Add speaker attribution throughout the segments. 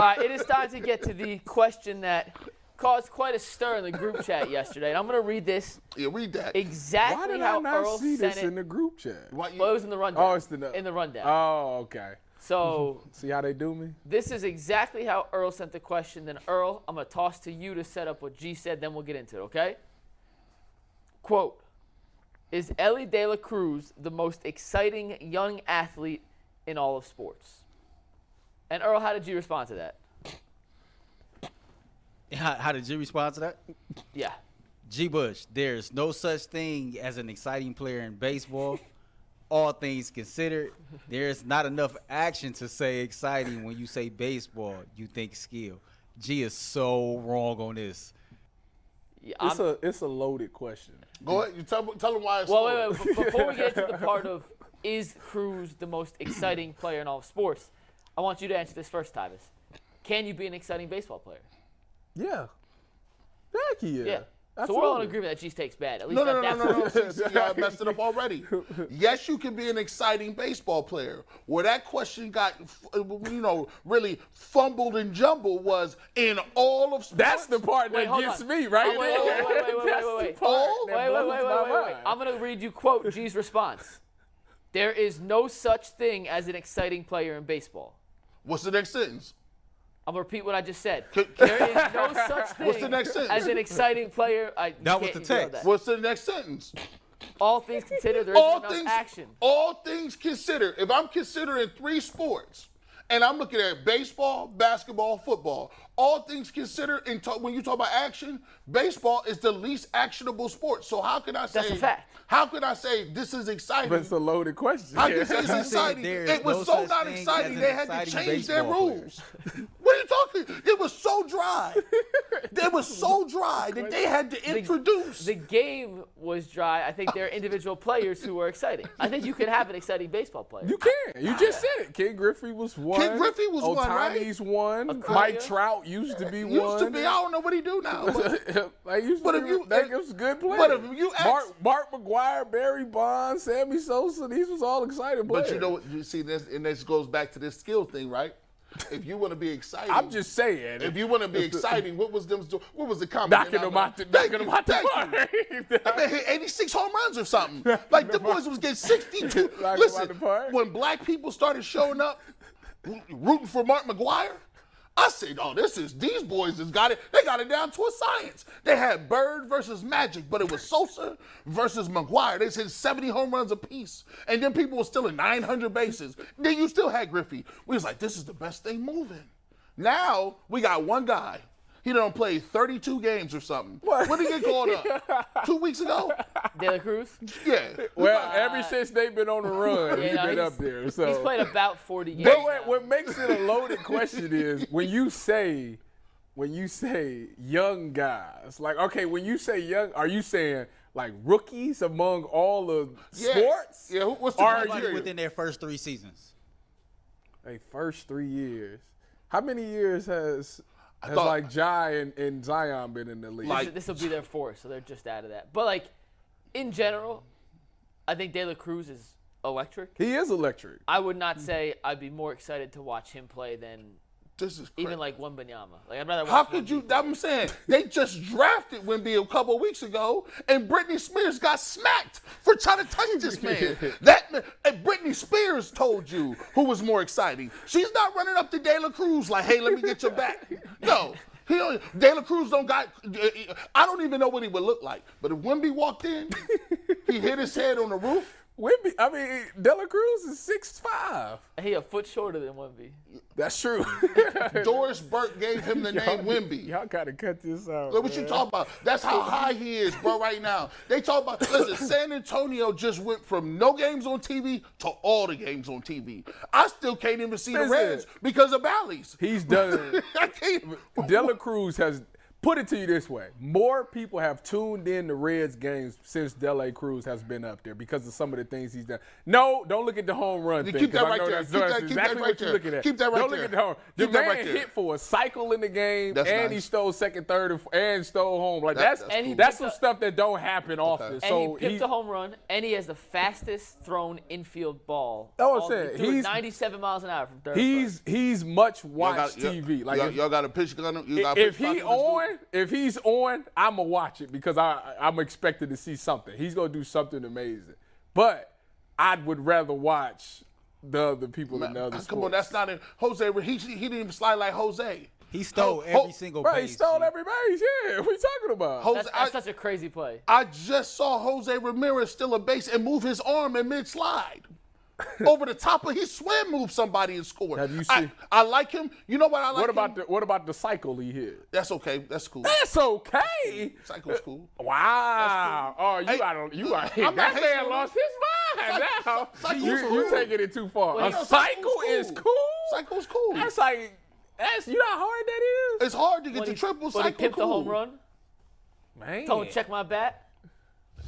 Speaker 1: All right, it is time to get to the question that caused quite a stir in the group chat yesterday. And I'm going to read this
Speaker 2: Yeah, read that.
Speaker 1: exactly
Speaker 3: Why did
Speaker 1: how
Speaker 3: I not
Speaker 1: Earl
Speaker 3: see
Speaker 1: sent
Speaker 3: this
Speaker 1: it.
Speaker 3: in the group chat?
Speaker 2: Why you-
Speaker 1: well, it was in the rundown.
Speaker 3: Oh, it's the
Speaker 1: in the rundown.
Speaker 3: Oh, okay.
Speaker 1: so
Speaker 3: See how they do me?
Speaker 1: this is exactly how Earl sent the question. Then Earl, I'm going to toss to you to set up what G said. Then we'll get into it. Okay? Quote: Is Elly De La Cruz the most exciting young athlete in all of sports? And Earl, how did you respond to that?
Speaker 4: How, how did you respond to that?
Speaker 1: Yeah.
Speaker 4: G. Bush, there's no such thing as an exciting player in baseball. All things considered, there's not enough action to say exciting when you say baseball. You think skill. G is so wrong on this.
Speaker 1: yeah
Speaker 3: It's
Speaker 1: I'm-
Speaker 3: a it's a loaded question.
Speaker 2: Go ahead. You tell, tell them why it's
Speaker 1: Well,
Speaker 2: low.
Speaker 1: wait, wait, before we get to the part of is Cruz the most exciting player in all of sports, I want you to answer this first, Tyvis. Can you be an exciting baseball player?
Speaker 3: Yeah. Heck yeah.
Speaker 1: Yeah. So we're all in agreement that G's takes bad. At least
Speaker 2: No, no,
Speaker 1: at
Speaker 2: no,
Speaker 1: that
Speaker 2: no, no, no.
Speaker 1: point.
Speaker 2: See, see, I messed it up already. Yes, you can be an exciting baseball player. Where that question got, you know, really fumbled and jumbled was in all of sports.
Speaker 3: That's the part
Speaker 1: Wait,
Speaker 3: that
Speaker 1: hold
Speaker 3: gets
Speaker 1: on.
Speaker 3: me right
Speaker 1: Oh, wait,
Speaker 3: there.
Speaker 1: wait, wait, wait, wait,
Speaker 3: That's
Speaker 1: wait, wait.
Speaker 3: part
Speaker 2: Oh,
Speaker 1: Wait, wait, wait, wait, wait, wait. I'm going to read you quote G's response. There is no such thing as an exciting player in baseball.
Speaker 2: What's the next sentence?
Speaker 1: I'm gonna repeat what I just said. There is no such thing
Speaker 2: What's the next sentence?
Speaker 1: as an exciting player. I, you
Speaker 4: That was
Speaker 1: can't
Speaker 4: the text.
Speaker 1: that.
Speaker 2: What's the next sentence?
Speaker 1: All things considered, there is
Speaker 2: all
Speaker 1: enough
Speaker 2: things,
Speaker 1: action.
Speaker 2: all things considered, if I'm considering three sports, and I'm looking at baseball, basketball, football, all things considered, and talk, when you talk about action, baseball is the least actionable sport. So how can I say?
Speaker 1: That's a fact.
Speaker 2: How can I say this is exciting?
Speaker 3: But it's a loaded question.
Speaker 2: I can I say it's exciting. It was
Speaker 4: no
Speaker 2: so not exciting they had to change their
Speaker 4: baseball player.
Speaker 2: rules. what are you talking? It was so dry. It was so dry that they had to introduce.
Speaker 1: The game was dry. I think there are individual players who were exciting. I think you can have an exciting baseball player.
Speaker 3: You can. You just said it. Ken Griffey was one.
Speaker 2: Ken Griffey was one, right?
Speaker 3: Ohtani's one.
Speaker 1: Acuna.
Speaker 3: Mike Trout used to be
Speaker 2: used
Speaker 3: one.
Speaker 2: Used to be, I don't know what he do now. but-
Speaker 3: like used
Speaker 2: But
Speaker 3: to
Speaker 2: if
Speaker 3: be,
Speaker 2: you-
Speaker 3: that was good player.
Speaker 2: but if you ask-
Speaker 3: Mark, Mark McGwire, Barry Bonds, Sammy Sosa, these was all exciting players.
Speaker 2: But you know what? You see this, and this goes back to this skill thing, right? If you want to be exciting,
Speaker 3: I'm just saying.
Speaker 2: If you want to be exciting, what was them? Doing what was the comment?
Speaker 3: knocking them out the knocking them out the park.
Speaker 2: That man hit 86 home runs or something. Like the boys was getting 62.
Speaker 3: Knock 'em out
Speaker 2: Listen, when black people started showing up, rooting for Mark McGwire, I said, "Oh, this is these boys has got it. They got it down to a science. They had Bird versus Magic, but it was Sosa versus McGwire. They said 70 home runs apiece, and then people were still at 900 bases. Then you still had Griffey. We was like, this is the best thing moving. Now we got one guy. He done played 32 games or something.
Speaker 3: What?
Speaker 2: When did he get called up? Two weeks ago?
Speaker 1: De La Cruz.
Speaker 2: Yeah.
Speaker 3: well, ever since they've been on the run,
Speaker 1: Yeah,
Speaker 3: he's
Speaker 1: no,
Speaker 3: been
Speaker 1: he's-
Speaker 3: up there. So
Speaker 1: He's played about 40 games.
Speaker 3: But what, what makes it a loaded question is when you say, when you say young guys, like okay, when you say young, are you saying like rookies among all the
Speaker 2: Yeah.
Speaker 3: sports?
Speaker 2: Yeah, who- what's the
Speaker 3: Are you
Speaker 4: Within their first three seasons.
Speaker 3: Hey, first three years? How many years has has
Speaker 2: thought-
Speaker 3: like Ja and, and Zion been in the league?
Speaker 2: Like-
Speaker 1: this will be their fourth, so they're just out of that. But like, in general, I think De La Cruz is electric.
Speaker 3: he is electric.
Speaker 1: I would not say I'd be more excited to watch him play than
Speaker 2: This is
Speaker 1: even
Speaker 2: crazy.
Speaker 1: like Wembanyama. Like I'd rather.
Speaker 2: How could you? I'm saying they just drafted Wemby a couple of weeks ago, and Britney Spears got smacked for trying to touch this man. that man- and Britney Spears told you who was more exciting. She's not running up to De La Cruz like, "Hey, let me get your back." No. He don't, De La Cruz don't got. I don't even know what he would look like. But if Wemby walked in, he hit his head on the roof.
Speaker 3: Wemby, I mean, Dela Cruz is six five.
Speaker 1: He a foot shorter than Wemby.
Speaker 3: That's true.
Speaker 2: Doris Burke gave him the name Wemby.
Speaker 3: Y'all gotta cut this out.
Speaker 2: Look what you
Speaker 3: man.
Speaker 2: talking about. That's how high he is, bro, right now. They talk about, listen, San Antonio just went from no games on TV to all the games on TV. I still can't even see the Reds because of Bally's.
Speaker 3: He's done.
Speaker 2: I can't.
Speaker 3: Dela Cruz has put it to you this way: more people have tuned in to Reds games since Dela Cruz has been up there because of some of the things he's done. No, don't look at the home run
Speaker 2: Yeah,
Speaker 3: thing.
Speaker 2: keep that
Speaker 3: 'cause I
Speaker 2: right there. Keep that-
Speaker 3: that's
Speaker 2: keep
Speaker 3: exactly
Speaker 2: that
Speaker 3: what
Speaker 2: right
Speaker 3: you're
Speaker 2: there.
Speaker 3: looking at.
Speaker 2: Keep that right
Speaker 3: don't
Speaker 2: there.
Speaker 3: look at the home. The
Speaker 2: Keep that
Speaker 3: man
Speaker 2: right there.
Speaker 3: hit for a cycle in the game,
Speaker 2: That's
Speaker 3: and he stole second, third, and, and stole home. Like
Speaker 2: That-
Speaker 3: that's
Speaker 2: that's
Speaker 3: that's,
Speaker 1: cool.
Speaker 3: that's
Speaker 1: And he
Speaker 3: some stuff that don't happen often.
Speaker 1: And
Speaker 3: So
Speaker 1: he picked a home run, and he has the fastest thrown infield ball.
Speaker 3: That's what I'm saying.
Speaker 1: He
Speaker 3: He's-
Speaker 1: 97 miles an hour from third.
Speaker 3: he's he's much
Speaker 2: Y'all
Speaker 3: watched TV. Like
Speaker 2: y'all, got a pitch gun. You got
Speaker 3: if
Speaker 2: pitch
Speaker 3: he
Speaker 2: clock on this
Speaker 3: on, if he's on, I'ma watch it because I I'm expected to see something. He's gonna do something amazing. But I would rather watch the other people
Speaker 2: dude.
Speaker 3: than the other
Speaker 2: Come
Speaker 3: sports.
Speaker 2: on, that's not in Jose. He, he didn't even slide like Jose.
Speaker 4: He stole
Speaker 2: Ho-
Speaker 4: every
Speaker 2: ho-
Speaker 4: single
Speaker 3: Right, he stole
Speaker 4: G.
Speaker 3: every base. Yeah, what you talking about?
Speaker 2: Jose,
Speaker 1: That's, that's
Speaker 2: I,
Speaker 1: such a crazy play.
Speaker 2: I just saw Jose Ramirez steal a base and move his arm in mid slide. Over the top of he swim move somebody and scored.
Speaker 3: Have you
Speaker 2: I,
Speaker 3: seen-
Speaker 2: I like him. You know what I like?
Speaker 3: what about
Speaker 2: him?
Speaker 3: the what about the cycle he hit?
Speaker 2: That's okay. That's cool.
Speaker 3: That's okay.
Speaker 2: Cycle's cool.
Speaker 3: Wow. Oh, you
Speaker 2: Hey,
Speaker 3: out you out
Speaker 2: I'm not
Speaker 3: That
Speaker 2: hating
Speaker 3: man lost his mind now.
Speaker 2: cycle's
Speaker 3: You,
Speaker 2: cool.
Speaker 3: you taking it too far.
Speaker 1: Well,
Speaker 3: a
Speaker 1: you know,
Speaker 3: cycle
Speaker 2: cycle's
Speaker 3: is
Speaker 2: cool.
Speaker 3: cool.
Speaker 2: Cycle's cool.
Speaker 3: That's like that's you know how hard that is.
Speaker 2: It's hard to get
Speaker 1: When
Speaker 2: the
Speaker 1: he,
Speaker 2: triple
Speaker 1: when he
Speaker 2: cycle
Speaker 1: pimped
Speaker 2: cool.
Speaker 1: the home run,
Speaker 3: Man.
Speaker 1: Don't check my bat.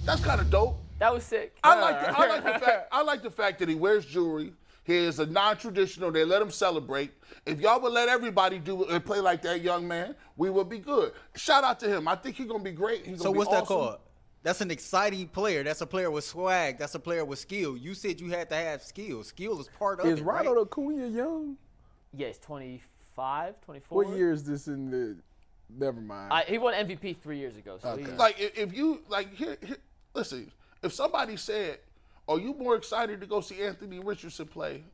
Speaker 2: That's kind of dope.
Speaker 1: That was sick.
Speaker 2: I like the, I like the fact I like the fact that he wears jewelry. He is a non-traditional. They let him celebrate. If y'all would let everybody do and play like that young man, we would be good. Shout out to him. I think he's gonna be great. He's
Speaker 4: So
Speaker 2: gonna be
Speaker 4: what's that called? That's an exciting player. That's a player with swag. That's a player with skill. You said you had to have skill. Skill is part of
Speaker 3: Is
Speaker 4: it, right?
Speaker 3: Ronald Acuna young?
Speaker 1: Yeah, he's 25, 24.
Speaker 3: What year is this in the? Never mind.
Speaker 1: I, he won MVP three years ago. So he,
Speaker 2: Like if, if you like here, here, listen. If somebody said, "Are you more excited to go see Anthony Richardson play?"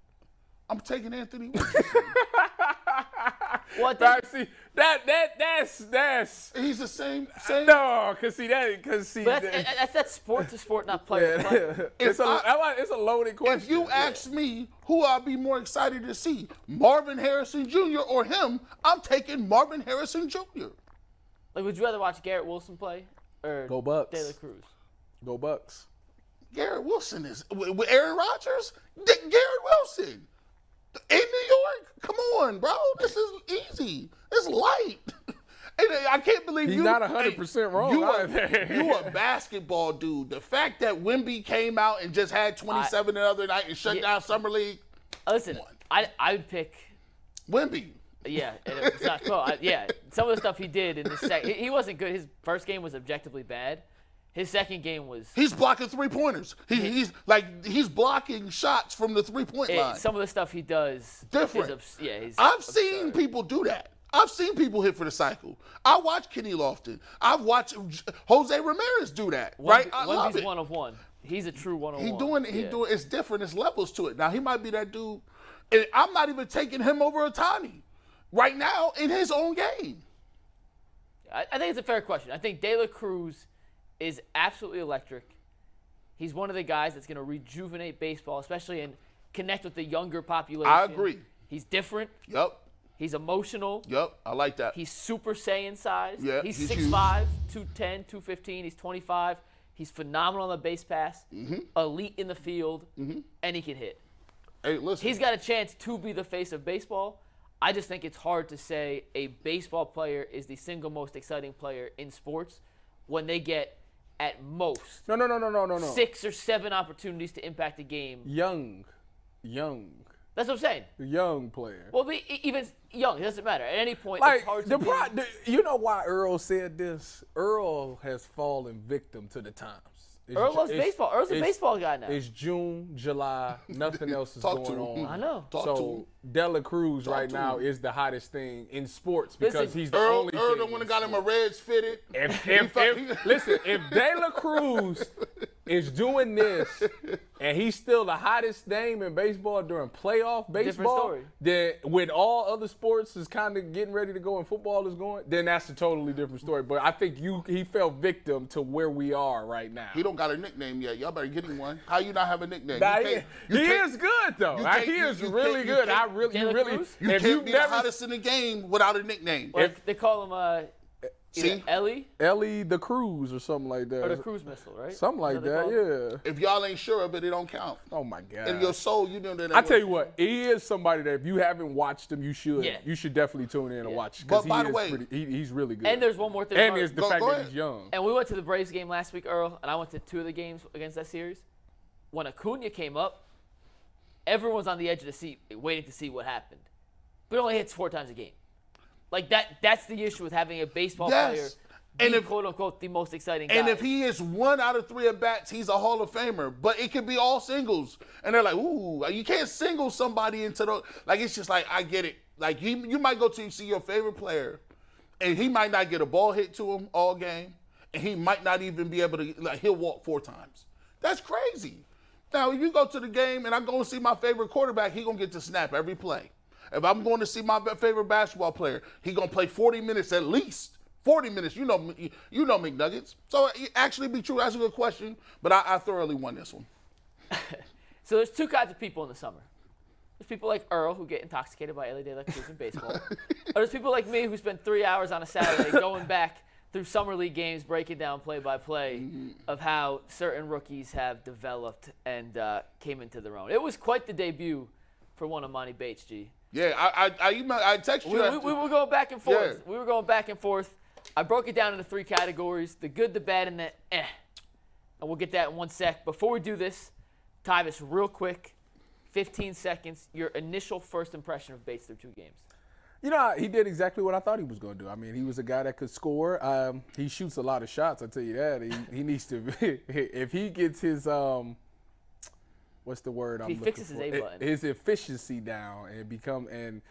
Speaker 2: I'm taking Anthony Richardson.
Speaker 1: well, I
Speaker 3: Right, see that that that's that's
Speaker 2: He's the same same.
Speaker 3: no, cause see that, cause see
Speaker 1: but
Speaker 3: that,
Speaker 1: that's, that's, that's sport to sport, not player to player.
Speaker 3: it's a
Speaker 2: I-
Speaker 3: I like- it's a loaded question.
Speaker 2: If you ask me who I'd be more excited to see, Marvin Harrison Jr. or him, I'm taking Marvin Harrison Jr.
Speaker 1: Like, would you rather watch Garrett Wilson play or
Speaker 3: Go Bucks.
Speaker 1: De La Cruz?
Speaker 3: Go Bucks.
Speaker 2: Garrett Wilson is with, with Aaron Rodgers. D- Garrett Wilson in New York. Come on, bro. This is easy. It's light. And uh, I can't believe
Speaker 3: He's
Speaker 2: you.
Speaker 3: not 100% wrong
Speaker 2: You a,
Speaker 3: either.
Speaker 2: you a basketball dude. The fact that Wemby came out and just had 27 the other night and shut
Speaker 1: Yeah.
Speaker 2: down summer league.
Speaker 1: Listen, I I would pick.
Speaker 2: Wemby.
Speaker 1: Yeah, and it's not cool. I, yeah, some of the stuff he did in the second, he, he wasn't good. His first game was objectively bad. His second game was
Speaker 2: He's blocking three pointers. He, he's like he's blocking shots from the three point line.
Speaker 1: some of the stuff he does.
Speaker 2: Different.
Speaker 1: Is yeah, he's
Speaker 2: I've seen people do that. I've seen people hit for the cycle. I watch Kenny Lofton. I've watched Jose Ramirez do that.
Speaker 1: One,
Speaker 2: right? I
Speaker 1: one
Speaker 2: love
Speaker 1: he's
Speaker 2: it.
Speaker 1: one of one. He's a true one of
Speaker 2: He
Speaker 1: one.
Speaker 2: doing it. He
Speaker 1: Yeah.
Speaker 2: doing. It's different. It's levels to it. Now he might be that dude. And I'm not even taking him over Ohtani right now in his own game.
Speaker 1: I, I think it's a fair question. I think De La Cruz is absolutely electric. He's one of the guys that's going to rejuvenate baseball, especially and connect with the younger population.
Speaker 2: I agree.
Speaker 1: He's different.
Speaker 2: Yep.
Speaker 1: He's emotional.
Speaker 2: Yep. I like that.
Speaker 1: He's Super Saiyan size.
Speaker 2: Yeah,
Speaker 1: he's,
Speaker 2: he's
Speaker 1: 6'5",
Speaker 2: huge.
Speaker 1: 210, 215. He's 25. He's phenomenal on the base pass,
Speaker 2: Mm-hmm.
Speaker 1: elite in the field, and he can hit.
Speaker 2: hey, listen.
Speaker 1: He's got a chance to be the face of baseball. I just think it's hard to say a baseball player is the single most exciting player in sports when they get at most
Speaker 3: No, no, no, no, no, no, no.
Speaker 1: six or seven opportunities to impact a game.
Speaker 3: Young, young,
Speaker 1: That's what I'm saying.
Speaker 3: young player.
Speaker 1: Well, be, even young, it doesn't matter. At any point,
Speaker 3: like
Speaker 1: it's hard to
Speaker 3: the, pro- the you know why Earl said this? Earl has fallen victim to the times. It's
Speaker 1: Earl loves
Speaker 3: it's-
Speaker 1: baseball. Earl's a baseball guy now.
Speaker 3: It's June, July. Nothing else is
Speaker 2: Talk to
Speaker 3: going
Speaker 2: him.
Speaker 3: on.
Speaker 1: I know.
Speaker 2: Talk to him.
Speaker 3: so Dela Cruz right
Speaker 2: to
Speaker 3: now
Speaker 2: him.
Speaker 3: is the hottest thing in sports because
Speaker 1: Listen,
Speaker 3: he's the
Speaker 2: Earl,
Speaker 3: only
Speaker 2: Earl
Speaker 3: thing
Speaker 2: the one
Speaker 3: in
Speaker 2: that got him a
Speaker 3: sports.
Speaker 2: Reds fitted.
Speaker 3: If,
Speaker 2: He
Speaker 3: if,
Speaker 2: fuck-
Speaker 3: if listen, if De La Cruz is doing this and he's still the hottest name in baseball during playoff baseball,
Speaker 1: story.
Speaker 3: then when all other sports is kind of getting ready to go and football is going, then that's a totally different story. But I think you he fell victim to where we are right now.
Speaker 2: He don't got a nickname yet. Y'all better get him one. How you not have a nickname?
Speaker 3: Nah,
Speaker 2: You
Speaker 3: he
Speaker 2: can't- you
Speaker 3: he
Speaker 2: can't-
Speaker 3: is good though.
Speaker 2: you
Speaker 3: Like,
Speaker 2: can't-
Speaker 3: he is
Speaker 2: you
Speaker 3: really
Speaker 2: can't-
Speaker 3: good. I
Speaker 2: can't-
Speaker 3: really, you really.
Speaker 2: You can't
Speaker 3: you've
Speaker 2: be
Speaker 3: never
Speaker 2: the hottest in the game without a nickname.
Speaker 1: Well, they call him uh, Either
Speaker 2: See?
Speaker 1: Elly
Speaker 3: Elly the Cruise or something like that.
Speaker 1: or the cruise missile, right?
Speaker 3: Something like
Speaker 1: Is what they
Speaker 3: that, yeah.
Speaker 2: If y'all ain't sure of it, it don't count.
Speaker 3: Oh my god.
Speaker 2: In your soul, you know that.
Speaker 3: I tell you what, he is somebody that if you haven't watched him, you should.
Speaker 1: Yeah.
Speaker 3: You should definitely tune in and
Speaker 1: Yeah.
Speaker 3: watch
Speaker 2: But
Speaker 3: because he
Speaker 2: by the way-
Speaker 3: pretty. He, he's really good.
Speaker 1: And there's one more thing.
Speaker 3: and there's the
Speaker 2: Go-
Speaker 3: fact
Speaker 2: go
Speaker 3: that he's young.
Speaker 1: And we went to the Braves game last week, Earl, and I went to two of the games against that series. When Acuna came up, everyone was on the edge of the seat waiting to see what happened. But only hits four times a game. Like that that's the issue with having a baseball
Speaker 2: Yes.
Speaker 1: player
Speaker 2: And if-
Speaker 1: quote unquote the most exciting
Speaker 2: And
Speaker 1: guy.
Speaker 2: if he is one out of three at bats, he's a Hall of Famer. But it could be all singles, and they're like, "Ooh, you can't single somebody into the like." It's just like I get it. Like you, you might go to see your favorite player, and he might not get a ball hit to him all game, and he might not even be able to. Like he'll walk four times. That's crazy. Now, if you go to the game and I go and see my favorite quarterback, he gonna get to snap every play. If I'm going to see my favorite basketball player, he gonna play 40 minutes at least. 40 minutes, you know, you know McNuggets. So actually be true. That's a good question, but I, I thoroughly won this one.
Speaker 1: So there's two kinds of people in the summer. There's people like Earl who get intoxicated by Elly De La Cruz in baseball. or there's people like me who spend three hours on a Saturday going back through summer league games, breaking down play by play of how certain rookies have developed and uh, came into their own. It was quite the debut for one of Monty Bates, G.
Speaker 2: Yeah, I I I, email, I text you.
Speaker 1: We, we,
Speaker 2: after-
Speaker 1: we were going back and forth.
Speaker 2: Yeah.
Speaker 1: We were going back and forth. I broke it down into three categories: the good, the bad, and the eh. And we'll get that in one sec. Before we do this, Tyvis, real quick, 15 seconds. Your initial first impression of Bates through two games.
Speaker 3: You know, he did exactly what I thought he was going to do. I mean, he was a guy that could score. Um, he shoots a lot of shots. I tell you that. He, he needs to. if he gets his um, what's the word I'm
Speaker 1: he
Speaker 3: looking
Speaker 1: fixes his
Speaker 3: for?
Speaker 1: A
Speaker 3: I-
Speaker 1: button.
Speaker 3: His efficiency down and become and.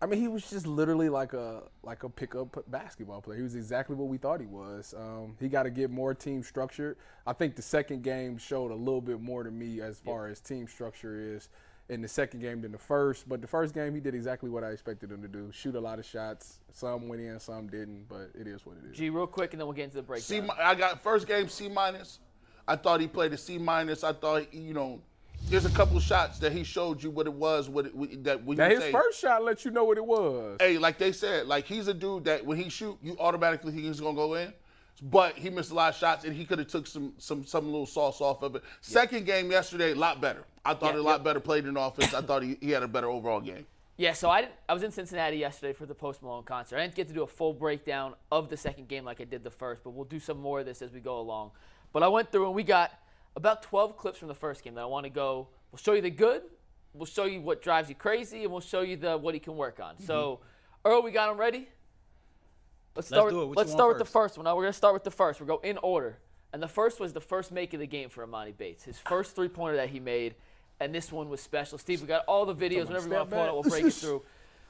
Speaker 3: I mean, he was just literally like a like a pickup basketball player. He was exactly what we thought he was. Um, he got to get more team structured. I think the second game showed a little bit more to me as far as team structure is in the second game than the first. But the first game, he did exactly what I expected him to do: shoot a lot of shots. Some went in, some didn't. But it is what it is.
Speaker 1: G, real quick, and then we'll get into the
Speaker 2: C,
Speaker 1: breakdown.
Speaker 2: mi- I got first game C minus. I thought he played a C minus. I thought you know, there's a couple shots that he showed you what it was. What it, that when you
Speaker 3: his
Speaker 2: say,
Speaker 3: first shot let you know what it was.
Speaker 2: hey, like they said, like he's a dude that when he shoot, you automatically think he's gonna go in. But he missed a lot of shots, and he could have took some some some little sauce off of it. Second game yesterday, a lot better. I thought
Speaker 1: Yeah,
Speaker 2: a lot
Speaker 1: yeah.
Speaker 2: better played in offense. I thought he, he had a better overall game.
Speaker 1: Yeah, so I I was in Cincinnati yesterday for the Post Malone concert. I didn't get to do a full breakdown of the second game like I did the first, but we'll do some more of this as we go along. But I went through and we got about 12 clips from the first game that I want to go. We'll show you the good, we'll show you what drives you crazy, and we'll show you the what he can work on. So, Earl, we got him ready. Let's start.
Speaker 4: do
Speaker 1: with-
Speaker 4: it.
Speaker 1: Let's start with the first one. Now we're gonna start with the first. We'll go in order. And the first was the first make of the game for Emoni Bates. His first three pointer that he made, and this one was special. Steve, we got all the videos. Whenever you want to pull it we'll break it through.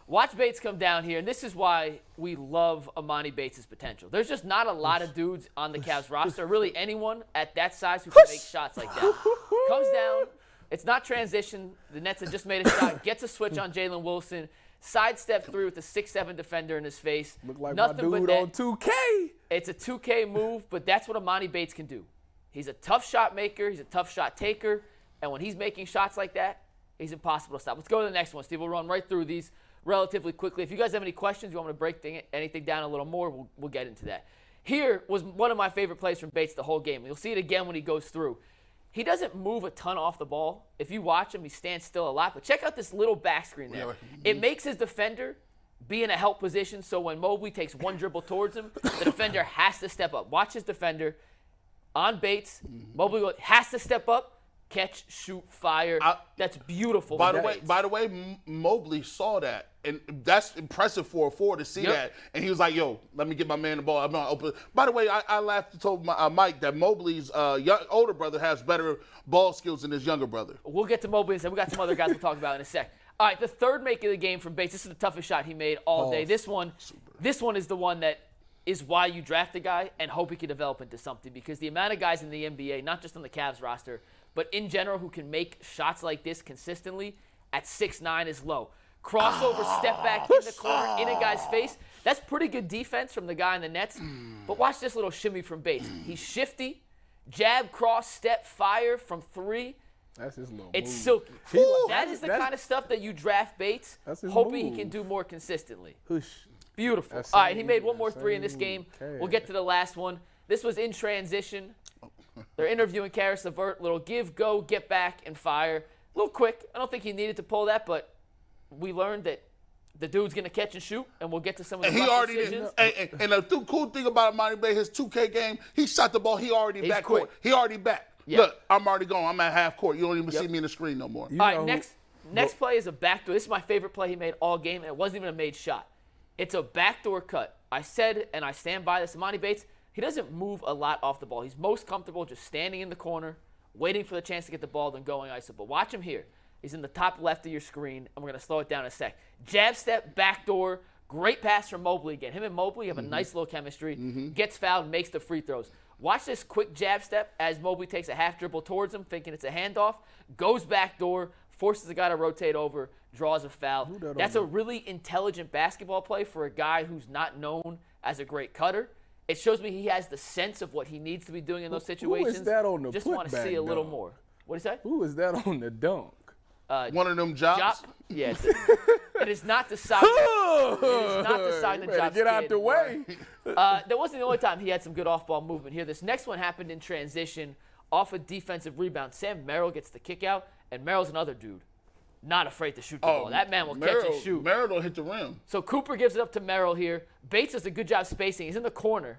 Speaker 1: Watch Bates come down here, and this is why we love Emoni Bates' potential. There's just not a lot of dudes on the Cavs roster, really anyone at that size who can make shots like that. Comes down, it's not transition. The Nets have just made a shot, gets a switch on Jalen Wilson, sidestep through with a six-seven defender in his face.
Speaker 3: Look like
Speaker 1: Nothing
Speaker 3: my
Speaker 1: but
Speaker 3: dude on 2K.
Speaker 1: It's a 2K move, but that's what Emoni Bates can do. He's a tough shot maker, he's a tough shot taker, and when he's making shots like that, he's impossible to stop. Let's go to the next one, Steve. We'll run right through these relatively quickly. If you guys have any questions, you want me to break thing, anything down a little more, we'll, we'll get into that. Here was one of my favorite plays from Bates the whole game. You'll see it again when he goes through. He doesn't move a ton off the ball. If you watch him, he stands still a lot. But check out this little back screen there. It makes his defender be in a help position so when Mobley takes one dribble towards him, the defender has to step up. Watch his defender on Bates. Mm-hmm. Mobley has to step up, catch, shoot, fire.
Speaker 2: I-
Speaker 1: That's beautiful.
Speaker 2: By the way, by the way, M- Mobley saw that, and that's impressive for a four to see
Speaker 1: Yep.
Speaker 2: that. And he was like, "Yo, let me get my man the ball. I'm not open." By the way, I, I laughed and told my, uh, Mike that Mobley's uh, young, older brother has better ball skills than his younger brother.
Speaker 1: We'll get to Mobley and we got some other guys we'll talk about in a sec. All right, the third make of the game from Bates. This is the toughest shot he made all day. This one, this one is the one that is why you draft a guy and hope he can develop into something because the amount of guys in the NBA, not just on the Cavs roster, but in general who can make shots like this consistently at 6'9 is low. Crossover, step back in the corner, in a guy's face. That's pretty good defense from the guy in the Nets. But watch this little shimmy from Bates. He's shifty, jab, cross, step, fire from three.
Speaker 3: That's his little
Speaker 1: It's
Speaker 3: move.
Speaker 1: silky.
Speaker 3: He-
Speaker 1: that is the kind of stuff that you draft Bates,
Speaker 3: That's
Speaker 1: hoping he can do more consistently. Beautiful.
Speaker 3: That
Speaker 1: All right, he made one more three in this game. We'll get to the last one. This was in transition. They're interviewing Caris LeVert. Little give, go, get back, and fire. A little quick. I don't think he needed to pull that, but we learned that the dude's gonna catch and shoot, and we'll get to some of the
Speaker 2: And he
Speaker 1: rough
Speaker 2: already did.
Speaker 1: decisions.
Speaker 2: And, and, and the th- cool thing about Monty Bay, his 2K game, he shot the ball. He already
Speaker 1: He's
Speaker 2: back
Speaker 1: quick.
Speaker 2: court. He already back.
Speaker 1: Yeah.
Speaker 2: Look, I'm already going. I'm at half court. You don't even
Speaker 1: Yep.
Speaker 2: see me in the screen no more.
Speaker 3: You
Speaker 1: All
Speaker 3: know who-
Speaker 1: next next play is a backdoor. This is my favorite play he made all game, and it wasn't even a made shot. It's a backdoor cut. I said, and I stand by this. Monty Bates, he doesn't move a lot off the ball. He's most comfortable just standing in the corner, waiting for the chance to get the ball, then going iso. But watch him here. He's in the top left of your screen, and we're gonna slow it down in a sec. Jab step, backdoor, great pass from Mobley again. Him and Mobley have a nice little chemistry. Gets fouled, makes the free throws. Watch this quick jab step as Mobley takes a half dribble towards him, thinking it's a handoff, goes back door, forces the guy to rotate over, draws a foul.
Speaker 3: that
Speaker 1: That's a really intelligent basketball play for a guy who's not known as a great cutter. It shows me he has the sense of what he needs to be doing in those situations.
Speaker 3: Who is
Speaker 1: situations.
Speaker 3: that on the
Speaker 1: Just want to see a little
Speaker 3: dunk?
Speaker 1: more. What do you say?
Speaker 3: Who is that on the dunk?
Speaker 2: One of them jobs.
Speaker 1: Jop? Yes. it is not the side. it is not the side
Speaker 3: You
Speaker 1: the
Speaker 3: get out
Speaker 1: kid.
Speaker 3: the way.
Speaker 1: Uh, that wasn't the only time he had some good off-ball movement here. This next one happened in transition off a defensive rebound. Sam Merrill gets the kick out, and Merrill's another dude. Not afraid to shoot the oh, ball. That man will catch
Speaker 2: Merrill,
Speaker 1: and shoot.
Speaker 2: Merrill hit the rim.
Speaker 1: So Cooper gives it up to Merrill here. Bates does a good job spacing. He's in the corner.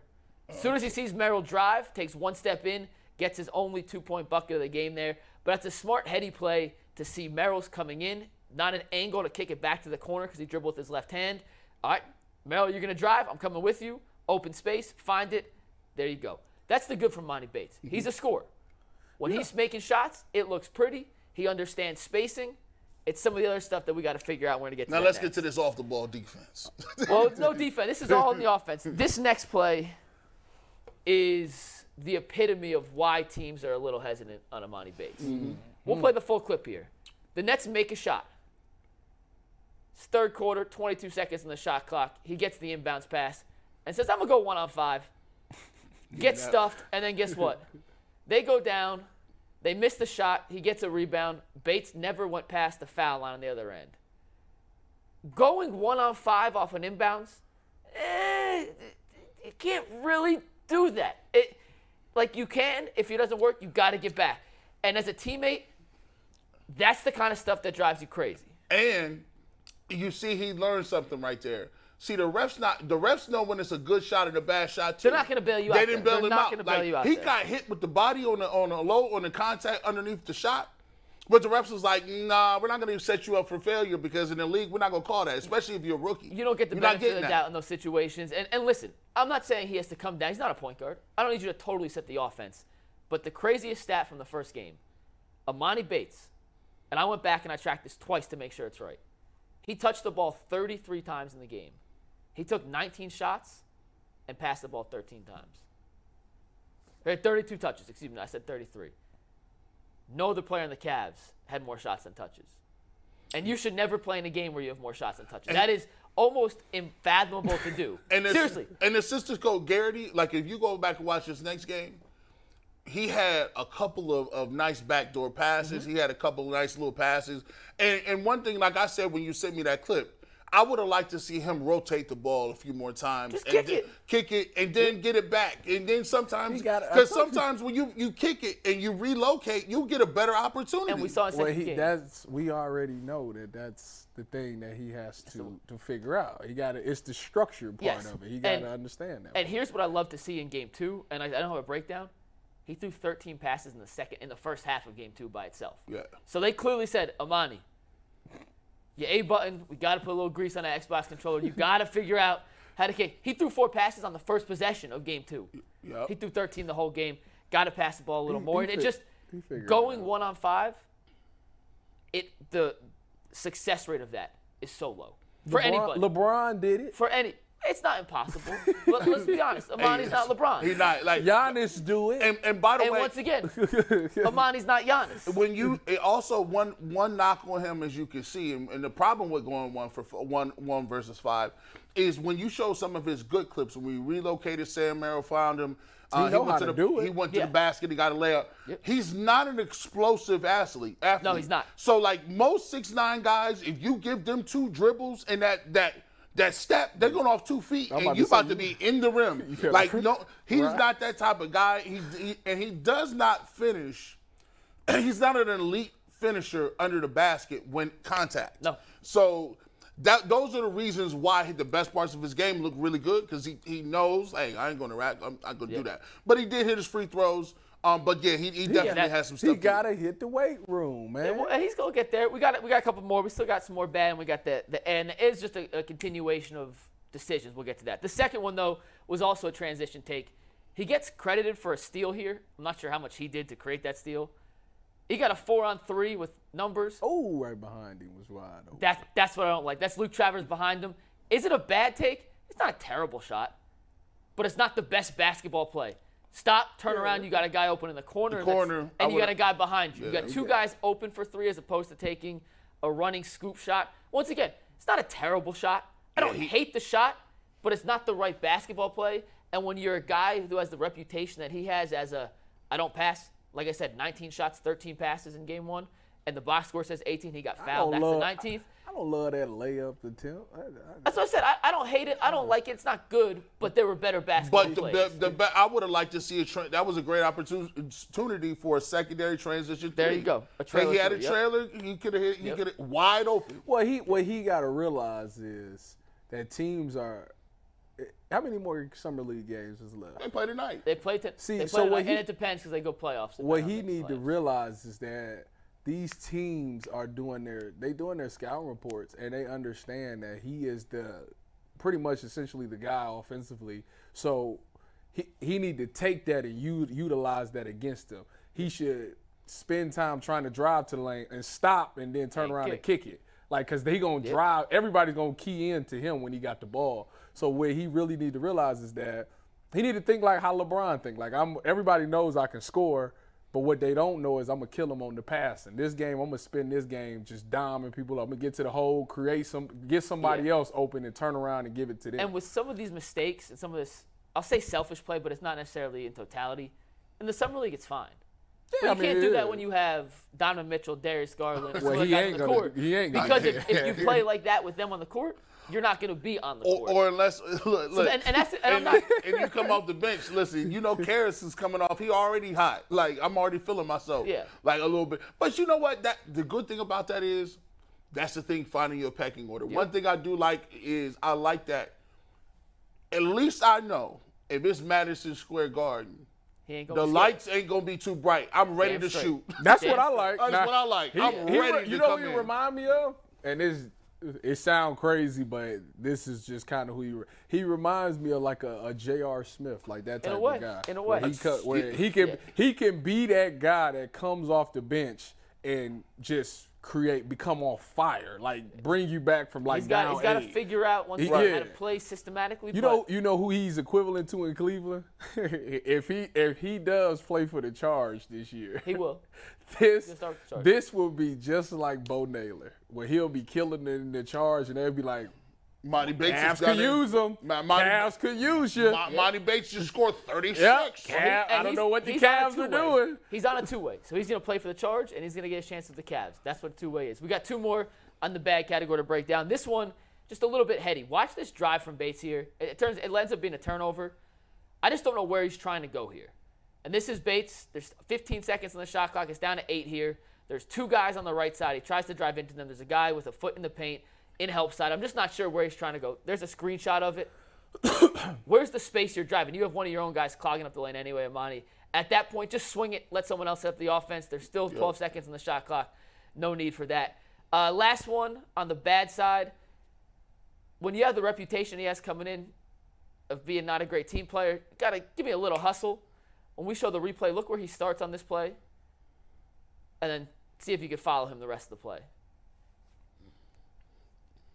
Speaker 1: As soon as he sees Merrill drive, takes one step in, gets his only two-point bucket of the game there. But that's a smart, heady play to see Merrill's coming in, not an angle to kick it back to the corner because he dribbled with his left hand. All right, Merrill, you're going to drive. I'm coming with you. Open space, find it. There you go. That's the good from Monty Bates. He's mm-hmm. a scorer. When he's making shots, it looks pretty. He understands spacing. It's some of the other stuff that we got to figure out. We're to get to
Speaker 2: Now let's
Speaker 1: next.
Speaker 2: get to this off the ball defense.
Speaker 1: Well, it's no defense. This is all in the offense. This next play is the epitome of why teams are a little hesitant on Emoni Bates. Mm-hmm. We'll play the full clip here. The Nets make a shot. It's third quarter, 22 seconds on the shot clock. He gets the inbounds pass and says, I'm going to go one on five. Gets stuffed, and then guess what? They go down. They miss the shot. He gets a rebound. Bates never went past the foul line on the other end going one on five off an inbounds, eh, you can't really do that. It, like you can, if it doesn't work, you got to get back. And as a teammate, that's the kind of stuff that drives you crazy.
Speaker 2: and you see, he learned something right there. See, the refs not the refs know when it's a good shot and a bad shot too.
Speaker 1: They're not gonna bail you
Speaker 2: they
Speaker 1: out
Speaker 2: didn't
Speaker 1: there.
Speaker 2: bail
Speaker 1: They're
Speaker 2: him
Speaker 1: not
Speaker 2: out.
Speaker 1: bail
Speaker 2: like,
Speaker 1: you out
Speaker 2: he
Speaker 1: there.
Speaker 2: got hit with the body on the on a low on the contact underneath the shot. But the refs was like, nah, we're not going to set you up for failure because in the league, we're not going to call that, especially if you're a rookie.
Speaker 1: You don't get the
Speaker 2: You're
Speaker 1: benefit of the doubt in those situations. And, and listen, I'm not saying he has to come down. He's not a point guard. I don't need you to totally set the offense. But the craziest stat from the first game, Emoni Bates, and I went back and I tracked this twice to make sure it's right. He touched the ball 33 times in the game. He took 19 shots and passed the ball 13 times. Or 32 touches, excuse me. I said 33. No other player in the Cavs had more shots than touches. And you should never play in a game where you have more shots than touches. That is almost unfathomable to do.
Speaker 2: And
Speaker 1: Seriously.
Speaker 2: And the sisters coach Garrity, like if you go back and watch this next game, he had a couple of, of nice backdoor passes.
Speaker 1: Mm-hmm.
Speaker 2: He had a couple of nice little passes. And and one thing, like I said when you sent me that clip, I would have liked to see him rotate the ball a few more times.
Speaker 1: Just
Speaker 2: and
Speaker 1: kick
Speaker 2: then-
Speaker 1: it.
Speaker 2: Kick it and then get it back. And then sometimes
Speaker 3: He got- I
Speaker 2: because sometimes when you, you kick it and you relocate, you get a better opportunity.
Speaker 1: And we saw in
Speaker 3: Well,
Speaker 1: second
Speaker 3: he
Speaker 1: game.
Speaker 3: that's we already know that that's the thing that he has to to figure out. He got to it's the structure part
Speaker 1: Yes.
Speaker 3: of it. He got to understand that.
Speaker 1: And here's what I love to see in game two, and I, I don't have a breakdown. He threw 13 passes in the second, in the first half of game two by itself.
Speaker 2: Yeah.
Speaker 1: So they clearly said, Emoni, your A button, we got to put a little grease on that Xbox controller. You got to figure out how to kick. He threw four passes on the first possession of game two.
Speaker 2: Yep.
Speaker 1: He threw 13 the whole game. Got to pass the ball a little
Speaker 3: He-
Speaker 1: more.
Speaker 3: he
Speaker 1: and it just
Speaker 3: figured it
Speaker 1: going one on five. It the success rate of that is so low for
Speaker 3: LeBron,
Speaker 1: anybody.
Speaker 3: LeBron did it.
Speaker 1: for any, it's not impossible. But Let, us be honest. Emoni's not LeBron.
Speaker 2: He's not like
Speaker 3: Giannis do it.
Speaker 2: And, and by the
Speaker 1: and
Speaker 2: way,
Speaker 1: once again, Emoni's not Giannis.
Speaker 2: when you also one one knock on him as you can see and, and the problem with going one for one one versus five is when you show some of his good clips when we relocated Sam Merrill found him uh,
Speaker 3: know
Speaker 2: went to
Speaker 3: to
Speaker 2: the
Speaker 3: do it.
Speaker 2: he went to
Speaker 1: Yeah.
Speaker 2: the basket he got a layup he's not an explosive athlete athlete
Speaker 1: No, he's not.
Speaker 2: so like most six nine guys if you give them two dribbles and that that that step, they're going off two feet,
Speaker 3: I'm
Speaker 2: and
Speaker 3: about
Speaker 2: you
Speaker 3: to
Speaker 2: about to be in the rim.
Speaker 3: You
Speaker 2: Like no, he's
Speaker 3: Right.
Speaker 2: not that type of guy. He, he and he does not finish. He's not an elite finisher under the basket when contact.
Speaker 1: No.
Speaker 2: So that those are the reasons why the best parts of his game look really good because he, he knows, hey, I ain't gonna rack, I'm not gonna do that. But he did hit his free throws. Um, but yeah, he, he definitely
Speaker 1: that-
Speaker 2: has some stuff.
Speaker 3: He gotta hit the weight room, man.
Speaker 1: Well, he's gonna get there. We got we got a couple more. We still got some more bad, and we got the the end. It's just a, a continuation of decisions. We'll get to that. The second one though was also a transition take. He gets credited for a steal here. I'm not sure how much he did to create that steal. He got a four on three with numbers.
Speaker 3: oh, right behind him was wide open.
Speaker 1: That's that's what I don't like. That's Luke Travers behind him. Is it a bad take? It's not a terrible shot, but it's not the best basketball play. Stop, turn around. You got a guy open in the corner,
Speaker 2: The
Speaker 1: and
Speaker 2: corner,
Speaker 1: and you got a guy behind you. You got two guys open for three as opposed to taking a running scoop shot. Once again, it's not a terrible shot. I don't hate the shot, but it's not the right basketball play. And when you're a guy who has the reputation that he has as a, I don't pass. Like I said, 19 shots, 13 passes in game one, and the box score says 18. He got fouled. That's
Speaker 3: love-
Speaker 1: the 19th.
Speaker 3: I don't love that layup attempt. I, I,
Speaker 1: That's what I said. I, I don't hate it. I don't like it. It's not good, but there were better basketball
Speaker 2: But the,
Speaker 1: plays.
Speaker 2: the, the, I would have liked to see a tra- that was a great opportunity for a secondary transition.
Speaker 1: There
Speaker 2: three.
Speaker 1: you go. A
Speaker 2: Hey,
Speaker 1: trailer
Speaker 2: he had a
Speaker 1: three, yep.
Speaker 2: trailer. He could have hit. He
Speaker 1: Yep.
Speaker 2: could have wide open.
Speaker 3: what he what he got to realize is that teams are. Eh, how many more summer league games is left?
Speaker 2: They play tonight.
Speaker 1: they play. To,
Speaker 3: See,
Speaker 1: they play
Speaker 3: so
Speaker 1: tonight,
Speaker 3: what he-
Speaker 1: and it depends because they go playoffs.
Speaker 3: What he
Speaker 1: on the
Speaker 3: need to realize is that these teams are doing their they doing their scouting reports and they understand that he is the pretty much essentially the guy offensively. So he he need to take that and u- utilize that against him. He should spend time trying to drive to the lane and stop and then turn
Speaker 1: And
Speaker 3: around
Speaker 1: kick.
Speaker 3: and kick it. Like, cause they gonna drive. Everybody's gonna key in to him when he got the ball. So what he really need to realize is that he need to think like how LeBron think. Like I'm. Everybody knows I can score, but what they don't know is I'm gonna kill them on the pass. And this game, I'm gonna spend this game just doming people up. I'm gonna get to the hole, create some, get somebody
Speaker 1: Yeah.
Speaker 3: else open, and turn around and give it to them.
Speaker 1: And with some of these mistakes and some of this, I'll say selfish play, but it's not necessarily in totality. In the summer league, it's fine. But
Speaker 3: Yeah,
Speaker 1: you
Speaker 3: I mean,
Speaker 1: can't do that when you have Donovan Mitchell, Darius Garland,
Speaker 3: Well, he ain't
Speaker 1: on the
Speaker 3: gonna-
Speaker 1: court.
Speaker 3: he ain't gonna
Speaker 1: because if, if you play like that with them on the court, you're not going to be on the
Speaker 2: Or,
Speaker 1: court.
Speaker 2: or unless look, look,
Speaker 1: and- and that's- and I'm
Speaker 2: and,
Speaker 1: not-
Speaker 2: and you come off the bench. Listen, you know Caris is coming off. He already hot. Like I'm already feeling myself.
Speaker 1: Yeah.
Speaker 2: Like a little bit. But you know what? That the good thing about that is, that's the thing. Finding your pecking order. One thing I do like is I like that. At least I know if it's Madison Square Garden,
Speaker 1: ain't
Speaker 2: the lights ain't gonna be too bright. I'm ready
Speaker 1: Damn
Speaker 2: to
Speaker 1: straight.
Speaker 2: shoot.
Speaker 3: That's
Speaker 1: Damn
Speaker 3: what I like.
Speaker 2: That's
Speaker 3: Now,
Speaker 2: what I like.
Speaker 3: he-
Speaker 2: I'm
Speaker 3: he
Speaker 2: ready
Speaker 3: re-
Speaker 2: to
Speaker 3: You know
Speaker 2: come
Speaker 3: what he
Speaker 2: in.
Speaker 3: remind me of? And this, it sound crazy, but this is just kind of who he. Re- he reminds me of like a, a J.R. Smith, like that type
Speaker 1: way,
Speaker 3: of guy.
Speaker 1: in a
Speaker 3: Where
Speaker 1: way.
Speaker 3: he, cut, where he can
Speaker 1: Yeah.
Speaker 3: he can be that guy that comes off the bench and just create, become on fire, like bring you back from like
Speaker 1: He's got
Speaker 3: down
Speaker 1: he's got to figure out once
Speaker 3: He-
Speaker 1: again how to play systematically.
Speaker 3: You know, you know who he's equivalent to in Cleveland. if he if he does play for the Charge this year,
Speaker 1: he will.
Speaker 3: this
Speaker 1: He'll start with the Charge.
Speaker 3: this will be just like Bo Naylor, where he'll be killing in the charge, and they'll be like,
Speaker 2: Monty Bates
Speaker 3: Cavs could use him.
Speaker 2: Ma- Monty-
Speaker 3: Cavs could use you.
Speaker 2: Mon- Monty Bates just scored 36.
Speaker 3: Yep. Cav- I don't know what the
Speaker 1: he's on a
Speaker 3: Cavs are doing.
Speaker 1: He's on a two-way, so he's going to play for the Charge, and he's going to get a chance with the Cavs. That's what a two-way is. We got two more on the bad category to break down. This one, just a little bit heady. Watch this drive from Bates here. It, it turns, it ends up being a turnover. I just don't know where he's trying to go here. And this is Bates. There's 15 seconds on the shot clock. It's down to eight here. There's two guys on the right side. He tries to drive into them. There's a guy with a foot in the paint in help side. I'm just not sure where he's trying to go. There's a screenshot of it. Where's the space you're driving? You have one of your own guys clogging up the lane anyway, Emoni. At that point, just swing it. Let someone else set up the offense. There's still 12 seconds on the shot clock. No need for that. Uh, last one on the bad side. When you have the reputation he has coming in of being not a great team player, gotta give me a little hustle. When we show the replay, look where he starts on this play, and then see if you can follow him the rest of the play.